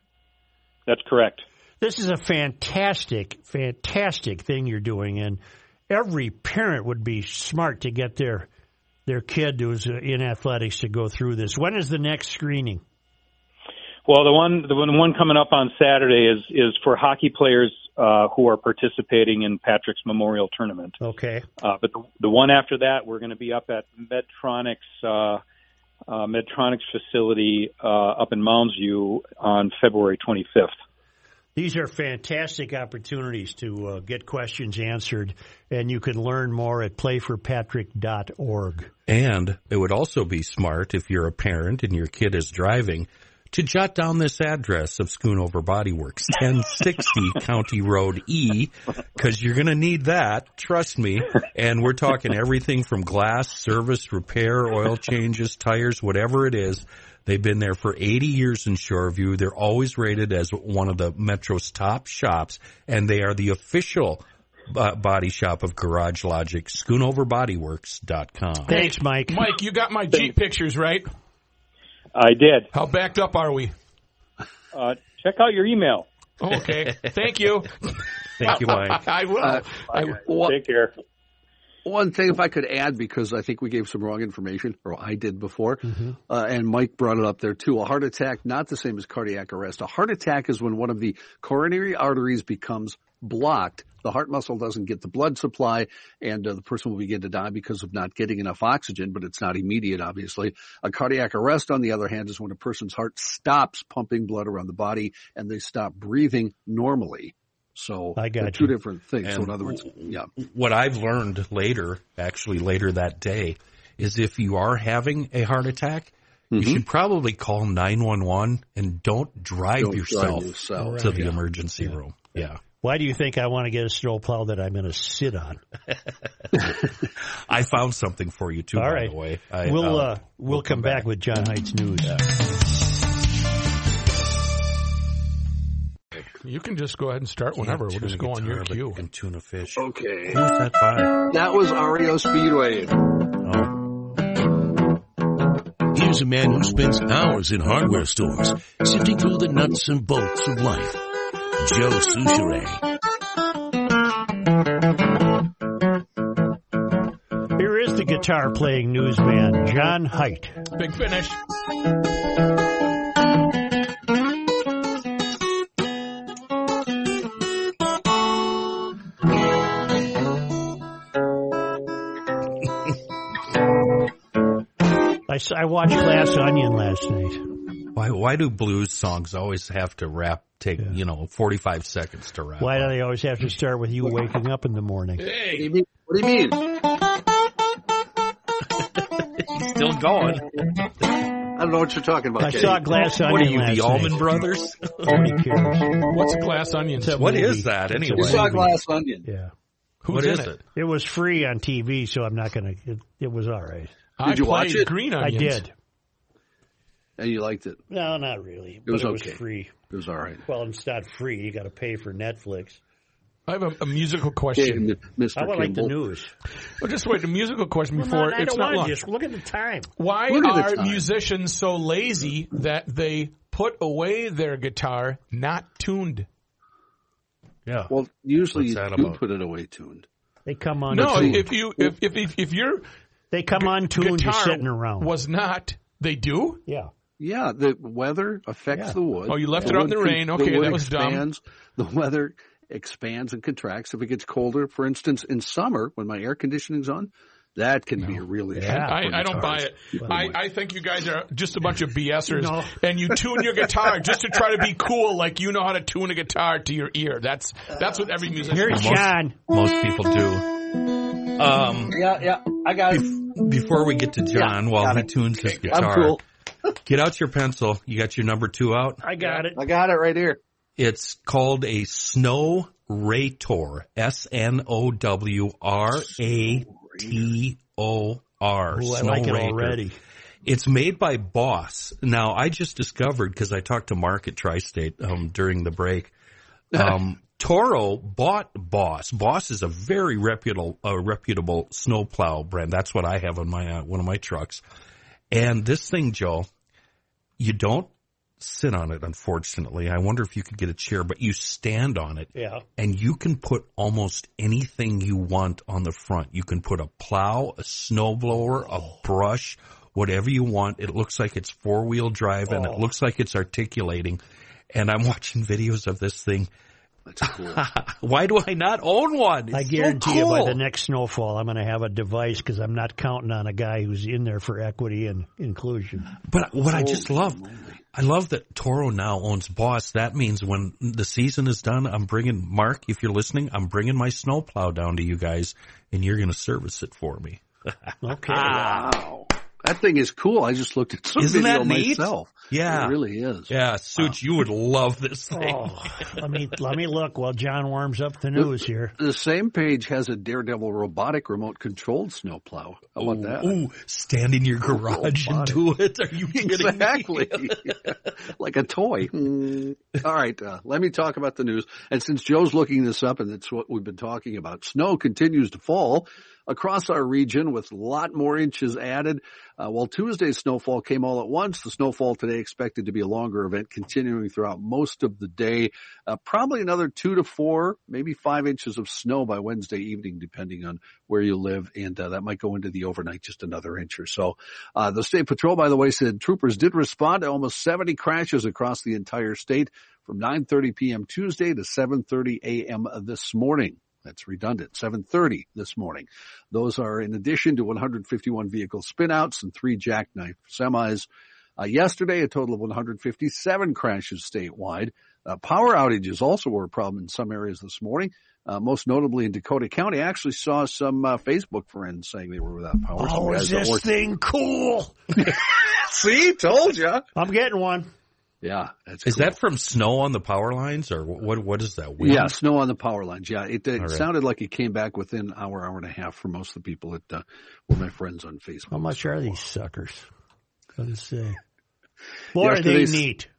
G: That's correct.
A: This is a fantastic, fantastic thing you're doing, and every parent would be smart to get their their kid who's uh, in athletics to go through this. When is the next screening?
G: Well, the one the one one coming up on Saturday is is for hockey players uh, who are participating in Patrick's Memorial Tournament.
A: Okay,
G: Uh, but the, the one after that, we're going to be up at Medtronic's uh, uh, Medtronic's facility uh, up in Mounds View on February 25th.
A: These are fantastic opportunities to uh, get questions answered, and you can learn more at playforpatrick.org.
C: And it would also be smart if you're a parent and your kid is driving to jot down this address of Schoonover Body Works, 1060 County Road E, because you're going to need that. Trust me. And we're talking everything from glass, service, repair, oil changes, tires, whatever it is. They've been there for 80 years in Shoreview. They're always rated as one of the Metro's top shops, and they are the official uh, body shop of Garage Logic, schoonoverbodyworks.com.
A: Thanks, Mike.
E: Mike, you got my Jeep pictures, right?
G: I did.
E: How backed up are we?
G: Uh, check out your email.
E: Okay. Thank you.
C: Thank you, Mike.
E: I will.
B: Uh,
E: I,
B: What-
G: Take care.
B: One thing, if I could add, because I think we gave some wrong information, or I did before, uh, and Mike brought it up there too. A heart attack, not the same as cardiac arrest. A heart attack is when one of the coronary arteries becomes blocked. The heart muscle doesn't get the blood supply, and uh, the person will begin to die because of not getting enough oxygen. But it's not immediate, obviously. A cardiac arrest, on the other hand, is when a person's heart stops pumping blood around the body and they stop breathing normally. So
A: I got
B: two different things. so in other words, yeah.
C: what I've learned later, actually later that day, is if you are having a heart attack, you should probably call 911 and don't drive
B: Don't drive
C: yourself
B: yourself.
C: to the emergency room. Yeah.
A: Why do you think I want to get a snowplow that I'm going to sit on?
C: I found something for you too,
A: All
C: by
A: right.
C: the way. I,
A: we'll
C: uh,
A: uh, we'll, come, back. with John Hines News.
E: You can just go ahead and start whenever. We'll just go on your cue.
C: And tuna fish.
B: Okay.
C: Who's that by?
B: That was REO Speedway.
C: Oh.
F: Here's Here's a man who spends hours in hardware stores, sifting through the nuts and bolts of life. Joe Soucheray.
A: Here is the guitar playing newsman, John Height.
E: Big finish.
A: I, s- I watched Glass Onion last night.
C: Why why do blues songs always have to rap take, you know, 45 seconds to rap?
A: Why do they always have to start with you waking up in the morning?
B: What do you mean? What do you mean?
C: Still going.
B: I don't know what you're talking about.
A: I
B: Kenny.
A: saw Glass Onion
C: What are you,
A: last
C: the
A: night.
C: Allman Brothers?
A: Nobody cares.
E: What's glass onions?
A: It's a
C: What
A: movie.
C: is that anyway?
B: You saw. Glass Onion.
A: Yeah.
E: Who's
C: What
E: in
C: is
E: it?
C: it?
A: It was free on TV, so I'm not going to. It, it was all right.
E: I
B: Did you watch it?
E: Green
A: I did.
B: And you liked it.
A: No, not really. It
B: was
A: but it was free.
B: It was all right.
A: Well, it's not free. You got to pay for Netflix.
E: I have a, a musical question.
B: M- Mr.
A: I would like the news.
E: Well, just wait. A musical question before
A: I
E: it's
A: don't
E: not long.
A: just look at the time.
E: Why
B: Look
E: are
B: time.
E: musicians so lazy that they put away their guitar not tuned?
C: Yeah.
B: Well, usually
C: What's
B: you do put it away tuned.
A: They come on.
E: No, if you if if if, if your
A: they come on tuned, you're sitting around.
E: was not, they do.
A: yeah.
B: Yeah, the weather affects
A: Yeah.
B: the wood.
E: Oh, you left
B: The
E: it out in the rain. Okay,
B: wood
E: that was dumb.
B: The weather expands and contracts. If it gets colder, for instance, in summer when my air conditioning's on, that can be a really
A: Yeah.
E: I, I don't buy it. I, I think you guys are just a bunch of BSers,
A: No.
E: and you tune your guitar just to try to be cool, like you know how to tune a guitar to your ear. That's that's what every musician.
A: Here's
E: does.
A: John.
C: Most people do. Um,
B: Yeah, yeah, I got it.
C: before we get to John, while
B: got
C: he
B: it.
C: tunes his
B: I'm
C: guitar,
B: cool.
C: get out your pencil. You got your number two out.
A: I got it.
B: I got it right here.
C: It's called a Snow Rator. S N O W R A T O R.
A: Ooh, I
C: Snow
A: like it already.
C: It's made by Boss. Now, I just discovered because I talked to Mark at Tri-State um, during the break. Um, Toro bought Boss. Boss is a very reputable, uh, reputable snowplow brand. That's what I have on my uh, one of my trucks. And this thing, Joe, you don't sit on it. Unfortunately, I wonder if you could get a chair, but you stand on it
A: Yeah.
C: and you can put almost anything you want on the front. You can put a plow, a snowblower, a brush, whatever you want. It looks like it's four wheel drive and it looks like it's articulating. And I'm watching videos of this thing.
B: That's cool.
C: Why do I not own one? It's
A: I
C: so
A: guarantee you by the next snowfall, I'm going to have a device because I'm not counting on a guy who's in there for equity and inclusion.
C: But what I just love, I love that Toro now owns Boss. That means when the season is done, I'm bringing Mark. If you're listening, I'm bringing my snowplow down to you guys, and you're going to service it for me.
A: Okay.
B: Wow. That thing is cool. I just looked at some
C: Isn't
B: video
C: that neat?
B: myself.
C: Yeah.
B: It really is.
C: Yeah, Suits, you would love this thing.
A: Oh, let me let me look while John warms up the news here.
B: The same page has a Daredevil robotic remote controlled snowplow. How about that?
C: Ooh, stand in your garage and do it. Are you kidding
B: Exactly.
C: me?
B: like a toy. Mm. All right, uh, let me talk about the news. And since Joe's looking this up and that's what we've been talking about, snow continues to fall across our region with a lot more inches added. Uh, while Tuesday's snowfall came all at once, the snowfall today expected to be a longer event continuing throughout most of the day. Uh, probably another two to four, maybe five inches of snow by Wednesday evening, depending on where you live. And uh, that might go into the overnight, just another inch or so. Uh, the state patrol, by the way, said troopers did respond to almost 70 crashes across the entire state from 9:30 p.m. Tuesday to 7:30 a.m. this morning. That's redundant. 7:30 this morning. Those are in addition to 151 vehicle spinouts and three jackknife semis. Uh, yesterday, a total of 157 crashes statewide. Uh, power outages also were a problem in some areas this morning. Uh, most notably in Dakota County, I actually saw some uh, Facebook friends saying they were without power.
A: Oh, is this thing cool?
B: See, told you.
A: I'm getting one.
B: Yeah, that's
C: Is
B: cool.
C: that from snow on the power lines or what? What is that? Wind?
B: Yeah, snow on the power lines. Yeah, it, it
C: All right.
B: sounded like it came back within hour, hour and a half for most of the people that uh, were my friends on Facebook.
A: How much are these suckers? Let's see. Boy, are they neat.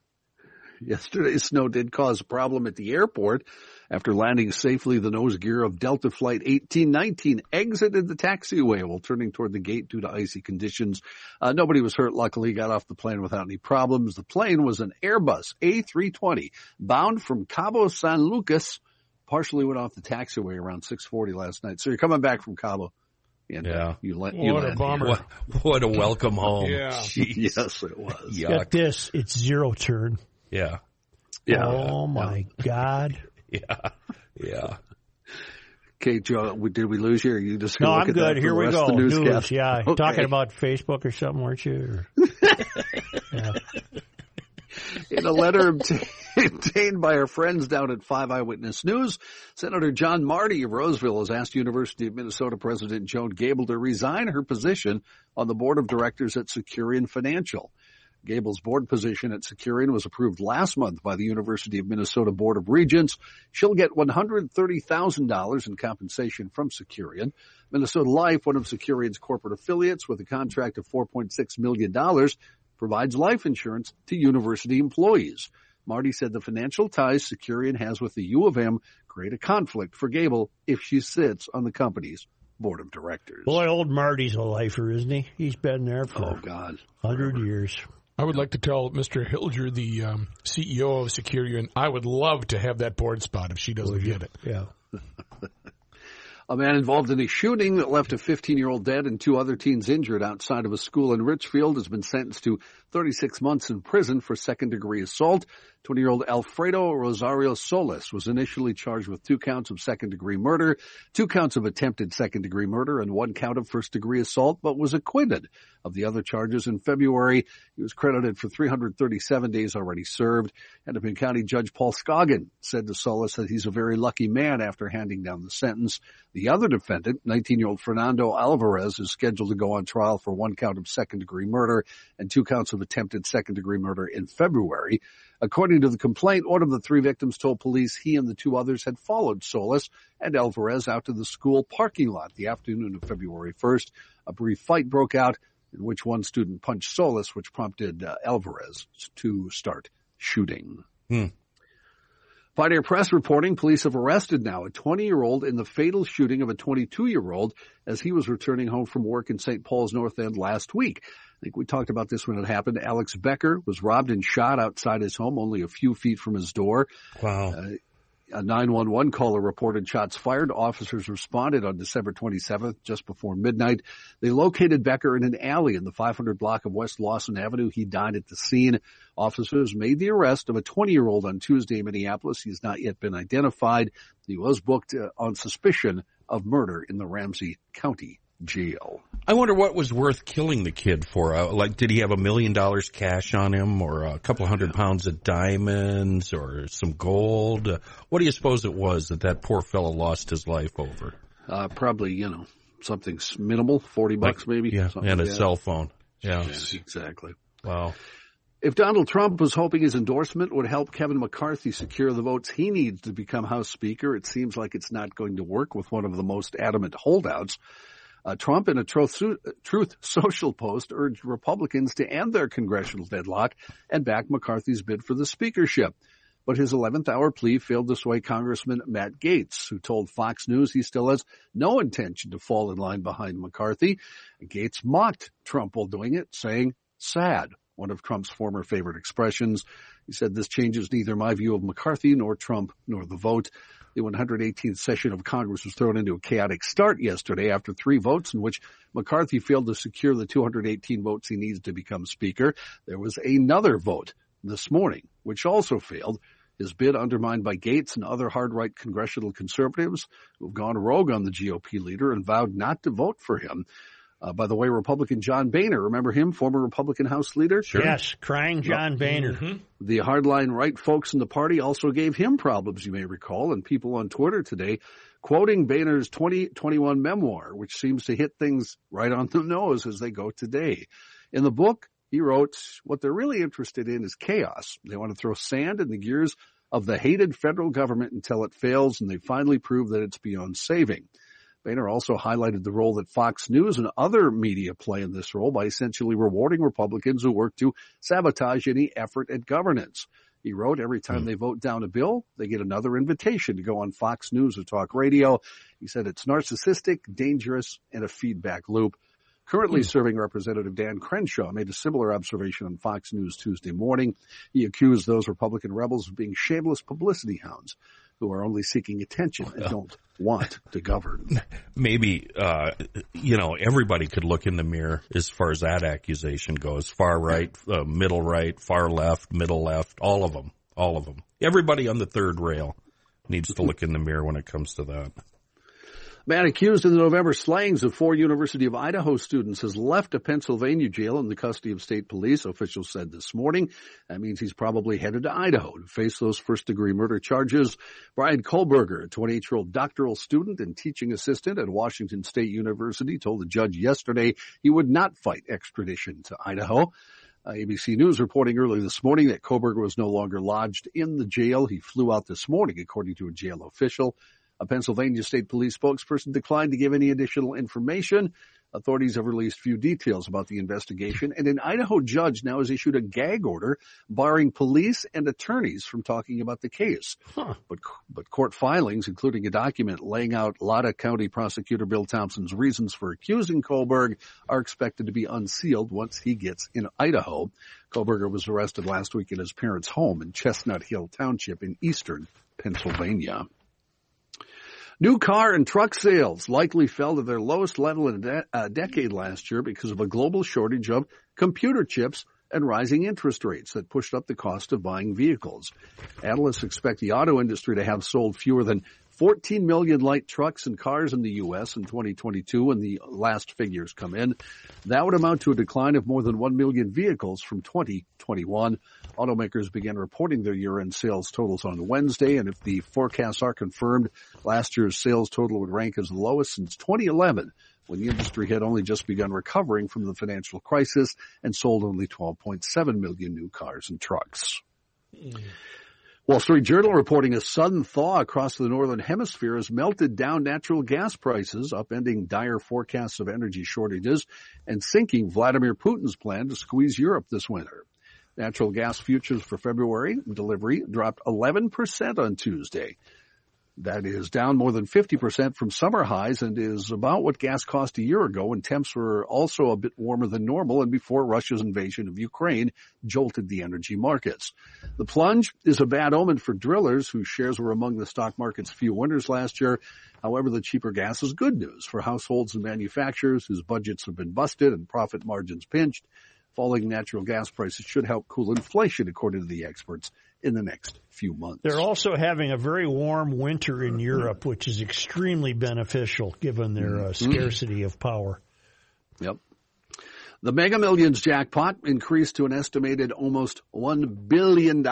B: Yesterday's snow did cause a problem at the airport. After landing safely, the nose gear of Delta Flight 1819 exited the taxiway while turning toward the gate due to icy conditions. Uh, nobody was hurt. Luckily, got off the plane without any problems. The plane was an Airbus A320 bound from Cabo San Lucas. Partially went off the taxiway around 6:40 last night. So you're coming back from Cabo. And, uh,
C: Yeah.
B: you let you
E: What a
B: land
E: bummer.
C: What, what a welcome home.
E: Yeah.
C: Jeez.
B: Yes, it was.
A: Get this, it's zero turn.
C: Yeah.
B: Yeah.
A: Oh my God.
C: Yeah. Yeah.
B: Okay, Joe, did we lose you? Or you just
A: No, I'm good. Here we go.
B: of the
A: News,
B: newscast?
A: yeah.
B: Okay.
A: Talking about Facebook or something, weren't you? Or-
B: In a letter obtained obtained by our friends down at Five Eyewitness News, Senator John Marty of Roseville has asked University of Minnesota President Joan Gabel to resign her position on the board of directors at Securian Financial. Gabel's board position at Securian was approved last month by the University of Minnesota Board of Regents. She'll get $130,000 in compensation from Securian. Minnesota Life, one of Securian's corporate affiliates with a contract of $4.6 million, provides life insurance to university employees. Marty said the financial ties Securian has with the U of M create a conflict for Gabel if she sits on the company's board of directors.
A: Boy, old Marty's a lifer, isn't he? He's been there for
B: Oh God.
A: hundred years.
E: I would like to tell Mr. Hilger, the um, CEO of Secure Securian, I would love to have that board spot if she doesn't get it.
A: Yeah.
B: A man involved in a shooting that left a 15-year-old dead and two other teens injured outside of a school in Richfield has been sentenced to 36 months in prison for second-degree assault. 20-year-old Alfredo Rosario Solis was initially charged with two counts of second-degree murder, two counts of attempted second-degree murder, and one count of first-degree assault, but was acquitted of the other charges in February. He was credited for 337 days already served. Hennepin County Judge Paul Scoggin said to Solis that he's a very lucky man after handing down the sentence. The other defendant, 19-year-old Fernando Alvarez, is scheduled to go on trial for one count of second-degree murder and two counts of attempted second-degree murder in February. According to the complaint, one of the three victims told police he and the two others had followed Solis and Alvarez out to the school parking lot the afternoon of February 1st. A brief fight broke out in which one student punched Solis, which prompted uh, Alvarez to start shooting.
C: Hmm.
B: Pioneer Press reporting police have arrested now a 20-year-old in the fatal shooting of a 22-year-old as he was returning home from work in St. Paul's North End last week. I think we talked about this when it happened. Alex Becker was robbed and shot outside his home, only a few feet from his door.
C: Wow.
B: A 911 caller reported shots fired. Officers responded on December 27th, just before midnight. They located Becker in an alley in the 500 block of West Lawson Avenue. He died at the scene. Officers made the arrest of a 20-year-old on Tuesday in Minneapolis. He's not yet been identified. He was booked uh, on suspicion of murder in the Ramsey County Jail.
C: I wonder what was worth killing the kid for. Uh, like, did he have a million dollars cash on him, or a couple hundred pounds of diamonds, or some gold? Uh, what do you suppose it was that that poor fellow lost his life over?
B: Uh, probably, you know, something minimal, 40 bucks maybe.
C: Yeah, and a
B: that.
C: cell phone. Yeah.
B: Yes, exactly.
C: Wow.
B: If Donald Trump was hoping his endorsement would help Kevin McCarthy secure the votes he needs to become House Speaker, it seems like it's not going to work with one of the most adamant holdouts. Uh, Trump, in a truth, truth Social post, urged Republicans to end their congressional deadlock and back McCarthy's bid for the speakership. But his 11th hour plea failed to sway Congressman Matt Gaetz, who told Fox News he still has no intention to fall in line behind McCarthy. Gaetz mocked Trump while doing it, saying, sad, one of Trump's former favorite expressions. He said, this changes neither my view of McCarthy nor Trump nor the vote. The 118th session of Congress was thrown into a chaotic start yesterday after three votes in which McCarthy failed to secure the 218 votes he needs to become Speaker. There was another vote this morning, which also failed. His bid undermined by Gaetz and other hard-right congressional conservatives who have gone rogue on the GOP leader and vowed not to vote for him. Uh, by the way, Republican John Boehner, remember him, former Republican House leader? Sure.
A: Yes, crying John Boehner.
B: The hardline right folks in the party also gave him problems, you may recall, and people on Twitter today quoting Boehner's 2021 memoir, which seems to hit things right on the nose as they go today. In the book, he wrote, what they're really interested in is chaos. They want to throw sand in the gears of the hated federal government until it fails and they finally prove that it's beyond saving. Boehner also highlighted the role that Fox News and other media play in this role by essentially rewarding Republicans who work to sabotage any effort at governance. He wrote, every time hmm. they vote down a bill, they get another invitation to go on Fox News or talk radio. He said it's narcissistic, dangerous, and a feedback loop. Currently hmm. serving Representative Dan Crenshaw made a similar observation on Fox News Tuesday morning. He accused those Republican rebels of being shameless publicity hounds who are only seeking attention and don't want to govern.
C: maybe uh, you know everybody could look in the mirror as far as that accusation goes. Far right, uh, middle right, far left, middle left, all of them, all of them. Everybody on the third rail needs to look in the mirror when it comes to that.
B: Man accused in the November slayings of four University of Idaho students has left a Pennsylvania jail in the custody of state police, officials said this morning. That means he's probably headed to Idaho to face those first degree murder charges. Bryan Kohberger, a 28 year old doctoral student and teaching assistant at Washington State University, told the judge yesterday he would not fight extradition to Idaho. Uh, ABC News reporting early this morning that Kohlberger was no longer lodged in the jail. He flew out this morning, according to a jail official. A Pennsylvania State Police spokesperson declined to give any additional information. Authorities have released few details about the investigation, and an Idaho judge now has issued a gag order barring police and attorneys from talking about the case.
A: Huh.
B: But but court filings, including a document laying out Latah County Prosecutor Bill Thompson's reasons for accusing Kohberger, are expected to be unsealed once he gets in Idaho. Kohberger was arrested last week at his parents' home in Chestnuthill Township in eastern Pennsylvania. New car and truck sales likely fell to their lowest level in a, de- a decade last year because of a global shortage of computer chips and rising interest rates that pushed up the cost of buying vehicles. Analysts expect the auto industry to have sold fewer than 14 million light trucks and cars in the U.S. in 2022 when the last figures come in. That would amount to a decline of more than 1 million vehicles from 2021. Automakers began reporting their year-end sales totals on Wednesday, and if the forecasts are confirmed, last year's sales total would rank as the lowest since 2011 when the industry had only just begun recovering from the financial crisis and sold only 12.7 million new cars and trucks. Wall Street Journal reporting a sudden thaw across the northern hemisphere has melted down natural gas prices, upending dire forecasts of energy shortages and sinking Vladimir Putin's plan to squeeze Europe this winter. Natural gas futures for February delivery dropped 11% on Tuesday. That is down more than 50% from summer highs and is about what gas cost a year ago when temps were also a bit warmer than normal and before Russia's invasion of Ukraine jolted the energy markets. The plunge is a bad omen for drillers whose shares were among the stock market's few winners last year. However, the cheaper gas is good news for households and manufacturers whose budgets have been busted and profit margins pinched. Falling natural gas prices should help cool inflation, according to the experts, in the next few months.
A: They're also having a very warm winter in Europe, which is extremely beneficial given their uh, scarcity of power.
B: Yep. The Mega Millions jackpot increased to an estimated almost $1 billion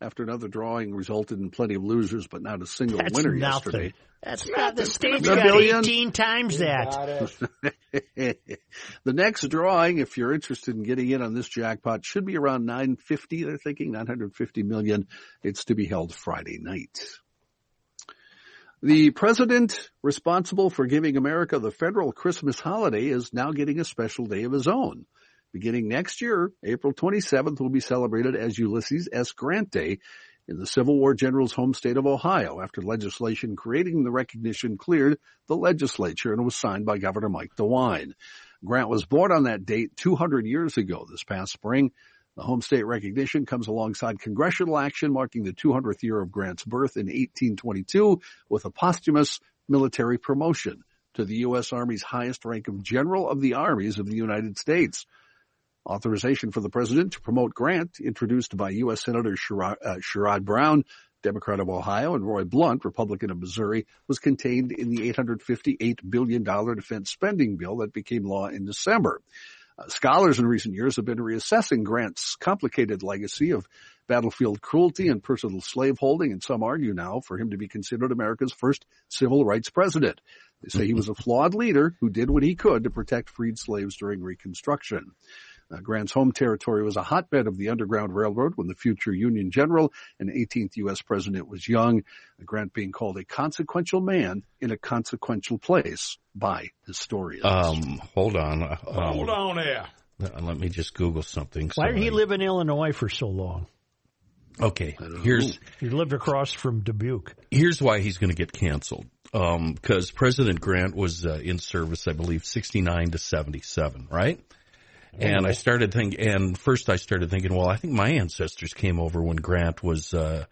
B: after another drawing resulted in plenty of losers, but not a single
A: That's
B: winner
A: nothing.
B: yesterday.
A: That's not the stage
B: The
A: got
B: billion?
A: 18 times that.
B: the next drawing, if you're interested in getting in on this jackpot, should be around 950. They're thinking 950 million. It's to be held Friday night. The president responsible for giving America the federal Christmas holiday is now getting a special day of his own. Beginning next year, April 27th will be celebrated as Ulysses S. Grant Day in the Civil War general's home state of Ohio after legislation creating the recognition cleared the legislature and was signed by Governor Mike DeWine. Grant was born on that date 200 years ago this past spring. The home state recognition comes alongside congressional action marking the 200th year of Grant's birth in 1822 with a posthumous military promotion to the U.S. Army's highest rank of General of the Armies of the United States. Authorization for the president to promote Grant, introduced by U.S. Senator Sherrod, uh, Sherrod Brown, Democrat of Ohio, and Roy Blunt, Republican of Missouri, was contained in the $858 billion defense spending bill that became law in December. Uh, scholars in recent years have been reassessing Grant's complicated legacy of battlefield cruelty and personal slaveholding, and some argue now for him to be considered America's first civil rights president. They say he was a flawed leader who did what he could to protect freed slaves during Reconstruction. Uh, Grant's home territory was a hotbed of the Underground Railroad when the future Union general and 18th U.S. president was young. Uh, Grant being called a consequential man in a consequential place by historians.
C: Um, hold on. Uh, Um,
E: Hold on there.
C: uh, Let me just Google something.
A: Why
C: so
A: did he
C: I-
A: live in Illinois for so long?
C: Okay, here's
A: He lived across from Dubuque.
C: here's why he's going to get canceled. Because President Grant was uh, in service, I believe, 69 to 77, right? And I started thinking, and first I started thinking, well, I think my ancestors came over when Grant was uh,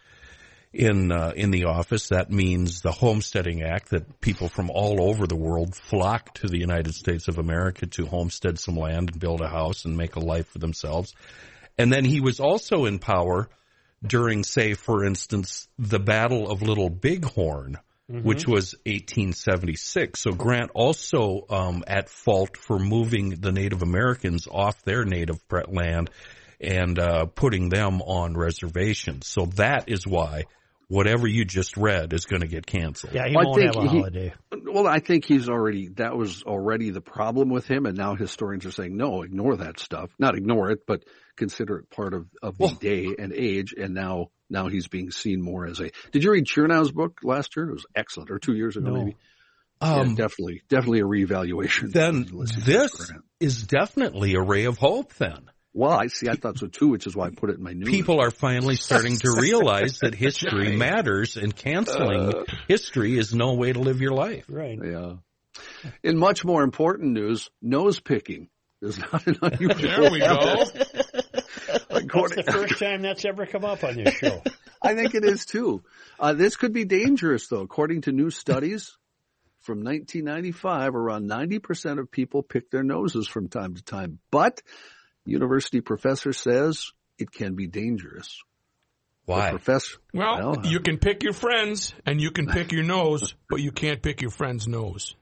C: in uh, in the office. That means the Homesteading Act that people from all over the world flocked to the United States of America to homestead some land and build a house and make a life for themselves. And then he was also in power during, say, for instance, the Battle of Little Bighorn, which was 1876. So Grant also um, at fault for moving the Native Americans off their native land and uh, putting them on reservations. So that is why whatever you just read is going to get canceled.
A: Yeah, he
B: Well, I
A: won't
B: think
A: have a
B: he-
A: holiday.
B: Well, I think he's already, that was already the problem with him. And now historians are saying, no, ignore that stuff. Not ignore it, but consider it part of, of the day and age. And now, now he's being seen more as a, did you read Chernow's book last year? It was excellent or two years ago,
A: No.
B: maybe.
C: Um,
B: yeah, definitely, definitely a reevaluation.
C: then this is definitely a ray of hope then.
B: Well, I see. I thought so too, which is why I put it in my news.
C: People are finally starting to realize that history matters and canceling history is no way to live your life.
A: Right.
B: Yeah. In much more important news, nose picking is not an unusual.
E: There we go.
A: That's
B: According,
A: the first time that's ever come up on this show.
B: I think it is too. Uh, this could be dangerous though. According to new studies from 1995, around 90% of people pick their noses from time to time. But university professor says it can be dangerous. The
C: Why?
B: professor,
E: Well,
B: Well,
E: you can pick your friends and you can pick your nose, but you can't pick your friend's nose.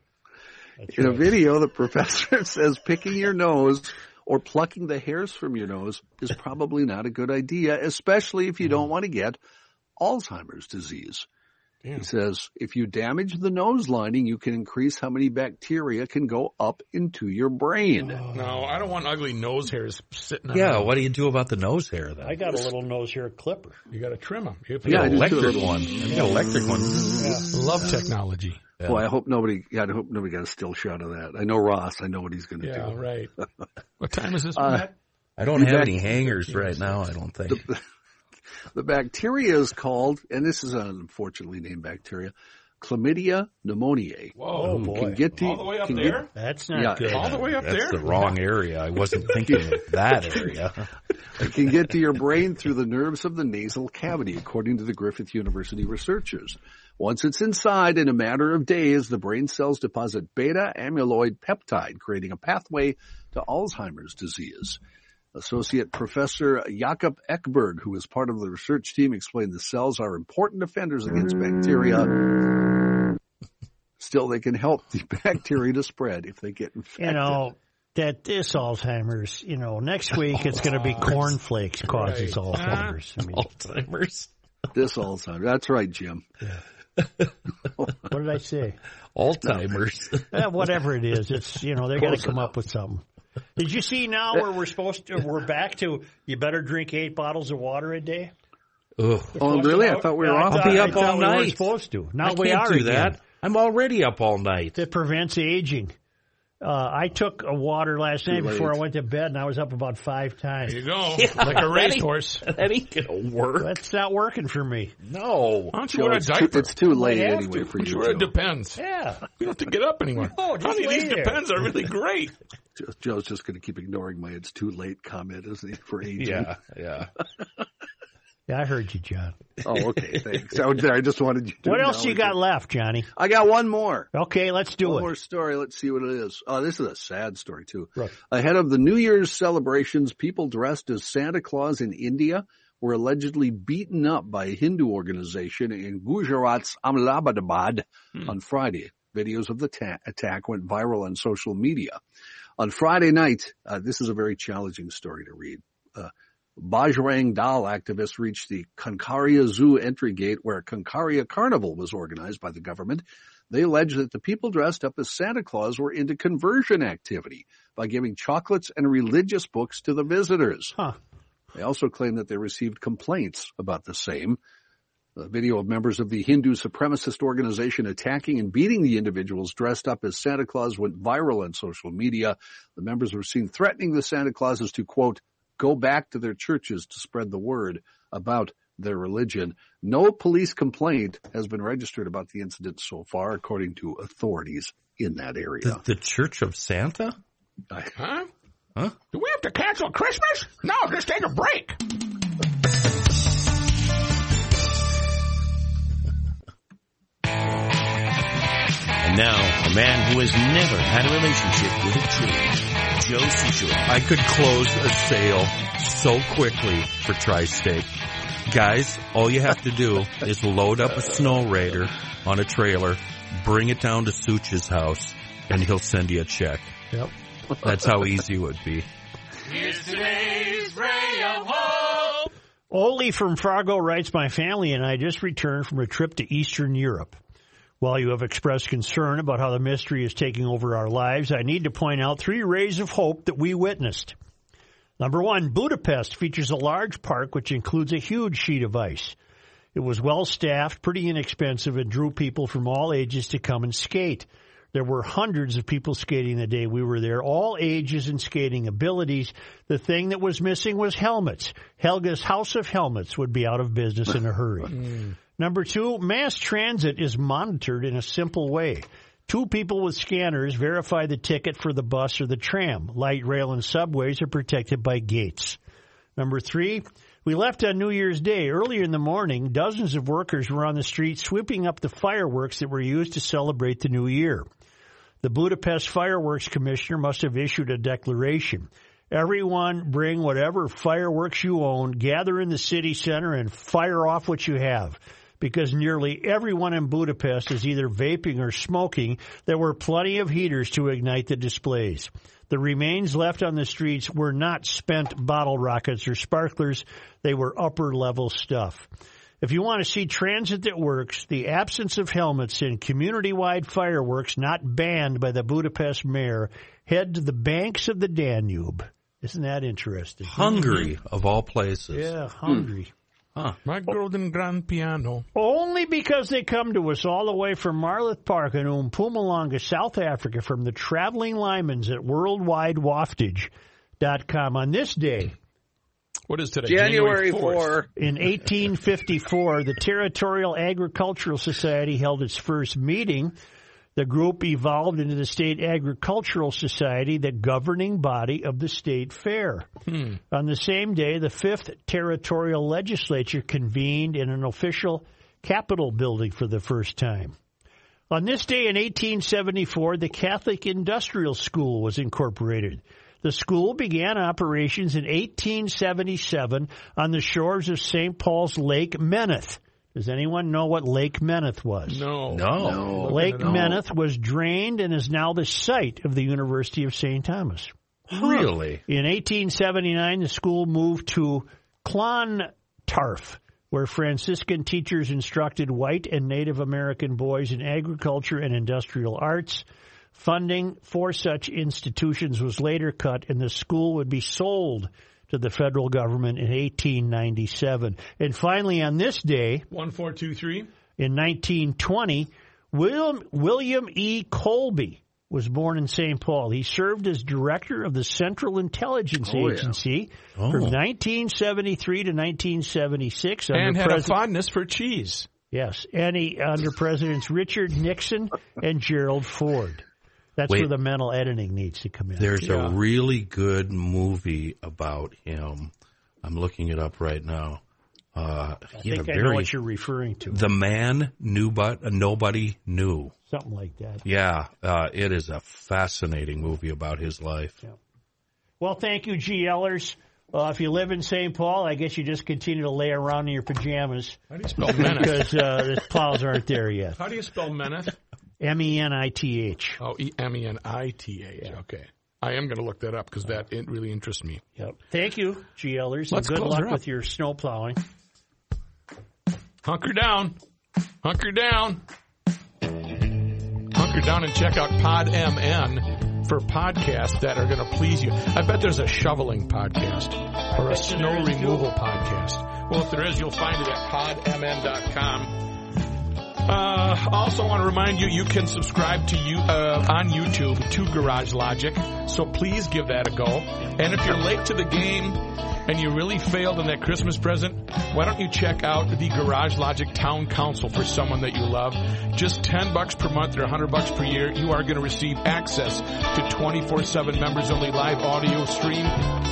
A: That's
B: in a video, the professor says picking your nose or plucking the hairs from your nose is probably not a good idea, especially if you don't want to get Alzheimer's disease.
E: Damn.
B: He says if you damage the nose lining, you can increase how many bacteria can go up into your brain. Oh.
E: No, I don't want ugly nose hairs sitting on
C: Yeah, what do you do about the nose hair then?
A: I got a little nose hair clipper.
E: You got to trim them. You
B: Yeah, I
C: electric one. I got electric one.
E: love technology.
B: Boy, I hope nobody, yeah, I hope nobody got a still shot of that. I know Ross. I know what he's going to
E: Yeah,
B: do.
E: right. What time is this?
B: Uh,
C: I don't have any hangers right now, I don't think.
B: The bacteria is called, and this is an unfortunately named bacteria, Chlamydia pneumoniae.
E: Whoa, oh,
A: boy.
B: Can get to
E: all the way up there.
B: Get,
A: That's not
B: Yeah.
A: good.
E: all the way up
C: That's
E: there.
C: the wrong area. I wasn't thinking of that area.
B: it can get to your brain through the nerves of the nasal cavity, according to the Griffith University researchers. Once it's inside, in a matter of days, the brain cells deposit beta amyloid peptide, creating a pathway to Alzheimer's disease. Associate Professor Jakob Ekberg, who is part of the research team, explained the cells are important defenders against bacteria. Still, they can help the bacteria to spread if they get infected.
A: You know, that this Alzheimer's, you know, next week it's going to be cornflakes causes
E: Right.
A: Alzheimer's. I mean,
C: Alzheimer's.
B: This Alzheimer's. That's right, Jim.
A: what did I say?
C: Alzheimer's.
A: Whatever it is, it's, you know, they're going to come up with something. Did you see now where we're supposed to, we're back to, you better drink eight bottles of water a day?
C: Ugh.
B: Oh, really? I thought we were
A: I
B: off.
C: I'll be up
A: thought
C: all
A: we weren't supposed to. Now
C: I
A: we
C: can't
A: are
C: do
A: again.
C: that. I'm already up all night.
A: It prevents aging. Uh, I took a water last night
B: late.
A: before I went to bed, and I was up about five times.
E: There you go. like a racehorse.
C: That ain't gonna work.
A: That's not working for me.
C: No.
E: Why don't you
B: Joe,
E: wear a
B: it's, too,
E: diaper?
B: it's too late anyway
A: to.
B: for you.
E: you wear a
B: Joe.
A: Yeah.
E: depends. You don't have to get up anymore.
A: No, just
E: Honey, these
A: there.
E: depends are really great.
B: Joe's just going to keep ignoring my "it's too late" comment, isn't he? For aging.
C: Yeah, yeah.
A: Yeah, I heard you, John.
B: Oh, okay. Thanks. I, I just wanted you to.
A: What else you got
B: it.
A: left, Johnny?
B: I got one more.
A: Okay, let's do it.
B: One
A: it.
B: more story. Let's see what it is. Oh, this is a sad story too.
A: Right.
B: Ahead of the New Year's celebrations, people dressed as Santa Claus in India were allegedly beaten up by a Hindu organization in Gujarat's Ahmedabad on Friday. Videos of the ta- attack went viral on social media. On Friday night, uh, this is a very challenging story to read. Uh, Bajrang Dal activists reached the Kankaria Zoo entry gate where Kankaria carnival was organized by the government. They allege that the people dressed up as Santa Claus were into conversion activity by giving chocolates and religious books to the visitors.
A: Huh.
B: They also claim that they received complaints about the same. A video of members of the Hindu supremacist organization attacking and beating the individuals dressed up as Santa Claus went viral on social media. The members were seen threatening the Santa Clauses to quote, go back to their churches to spread the word about their religion. No police complaint has been registered about the incident so far, according to authorities in that area.
C: The, the Church of Santa?
E: Huh?
C: Huh?
E: Do we have to cancel Christmas? No, just take a break.
F: And now, a man who has never had a relationship with a tree, Joe Soucheray.
C: I could close a sale so quickly for Tri-State. Guys, all you have to do is load up a snow raider on a trailer, bring it down to Such's house, and he'll send you a check.
A: Yep.
C: That's how easy it would be. Here's today's ray of hope.
A: Oli from Fargo writes, My family and I just returned from a trip to Eastern Europe. While you have expressed concern about how the mystery is taking over our lives, I need to point out three rays of hope that we witnessed. Number one, Budapest features a large park which includes a huge sheet of ice. It was well staffed, pretty inexpensive, and drew people from all ages to come and skate. There were hundreds of people skating the day we were there, all ages and skating abilities. The thing that was missing was helmets. Helga's House of Helmets would be out of business in a hurry. Mm. Number two, mass transit is monitored in a simple way. Two people with scanners verify the ticket for the bus or the tram. Light rail and subways are protected by gates. Number three, we left on New Year's Day. Early in the morning, dozens of workers were on the street sweeping up the fireworks that were used to celebrate the new year. The Budapest Fireworks Commissioner must have issued a declaration. Everyone bring whatever fireworks you own, gather in the city center and fire off what you have. Because nearly everyone in Budapest is either vaping or smoking, there were plenty of heaters to ignite the displays. The remains left on the streets were not spent bottle rockets or sparklers, they were upper level stuff. If you want to see transit that works, the absence of helmets and community-wide fireworks not banned by the Budapest mayor, head to the banks of the Danube. Isn't that interesting?
C: Hungary, of all places.
A: Yeah, Hungary. Hmm.
E: My golden grand piano.
A: Only because they come to us all the way from Marloth Park in Mpumalanga, South Africa, from the traveling Lymans at worldwidewaftage.com. On this day,
E: What is today?
B: January
E: 4th.
B: 4.
A: In 1854, the Territorial Agricultural Society held its first meeting. The group evolved into the State Agricultural Society, the governing body of the state fair. Hmm. On the same day, the fifth territorial legislature convened in an official Capitol building for the first time. On this day in 1874, the Catholic Industrial School was incorporated. The school began operations in 1877 on the shores of St. Paul's Lake Mennith. Does anyone know what Lake Mennith was?
E: No.
C: No.
A: Lake Mennith was drained and is now the site of the University of St. Thomas.
C: Really?
A: In 1879, the school moved to Clontarf, where Franciscan teachers instructed white and Native American boys in agriculture and industrial arts. Funding for such institutions was later cut, and the school would be sold to the federal government in 1897. And finally, on this day,
E: 1423.
A: in 1920, William, William E. Colby was born in St. Paul. He served as director of the Central Intelligence
B: Oh, yeah.
A: Agency
C: Oh.
A: from 1973 to 1976.
E: And had a fondness for cheese.
A: yes, and he, under Presidents Richard Nixon and Gerald Ford. That's
C: Wait.
A: where the mental editing needs to come in.
C: There's
E: Yeah.
C: a really good movie about him. I'm looking it up right now. Uh,
A: I
C: he had
A: think
C: a
A: I know what you're referring to.
C: the man knew but nobody knew.
A: Something like that.
C: Yeah, uh, it is a fascinating movie about his life.
A: Well, thank you, GLers. Uh, if you live in St. Paul, I guess you just continue to lay around in your pajamas
E: How do you spell Mennith?
A: because uh, the plows aren't there yet.
E: How do you spell Mennith?
A: M E N I T H.
E: Oh, E M E N I T H. Okay. I am going to look that up because that it really interests me.
A: Yep. Thank you, GLers.
E: Let's
A: and good luck with your snow plowing.
E: Hunker down. Hunker down. Hunker down and check out Pod MN for podcasts that are going to please you. I bet there's a shoveling podcast or a snow removal podcast. Well, if there is, you'll find it at podmn.com. Uh, also want to remind you, you can subscribe to you uh, on YouTube to Garage Logic. So please give that a go. And if you're late to the game, and you really failed in that Christmas present, why don't you check out the Garage Logic Town Council for someone that you love? Just 10 bucks per month or 100 bucks per year, you are going to receive access to 24-7 members only live audio stream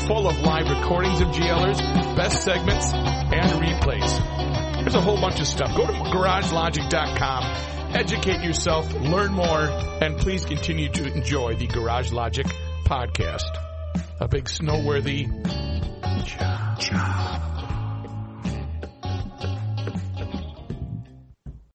E: full of live recordings of GLers, best segments, and replays. There's a whole bunch of stuff. Go to garagelogic.com, educate yourself, learn more, and please continue to enjoy the Garage Logic podcast. A big snowworthy ciao. ciao.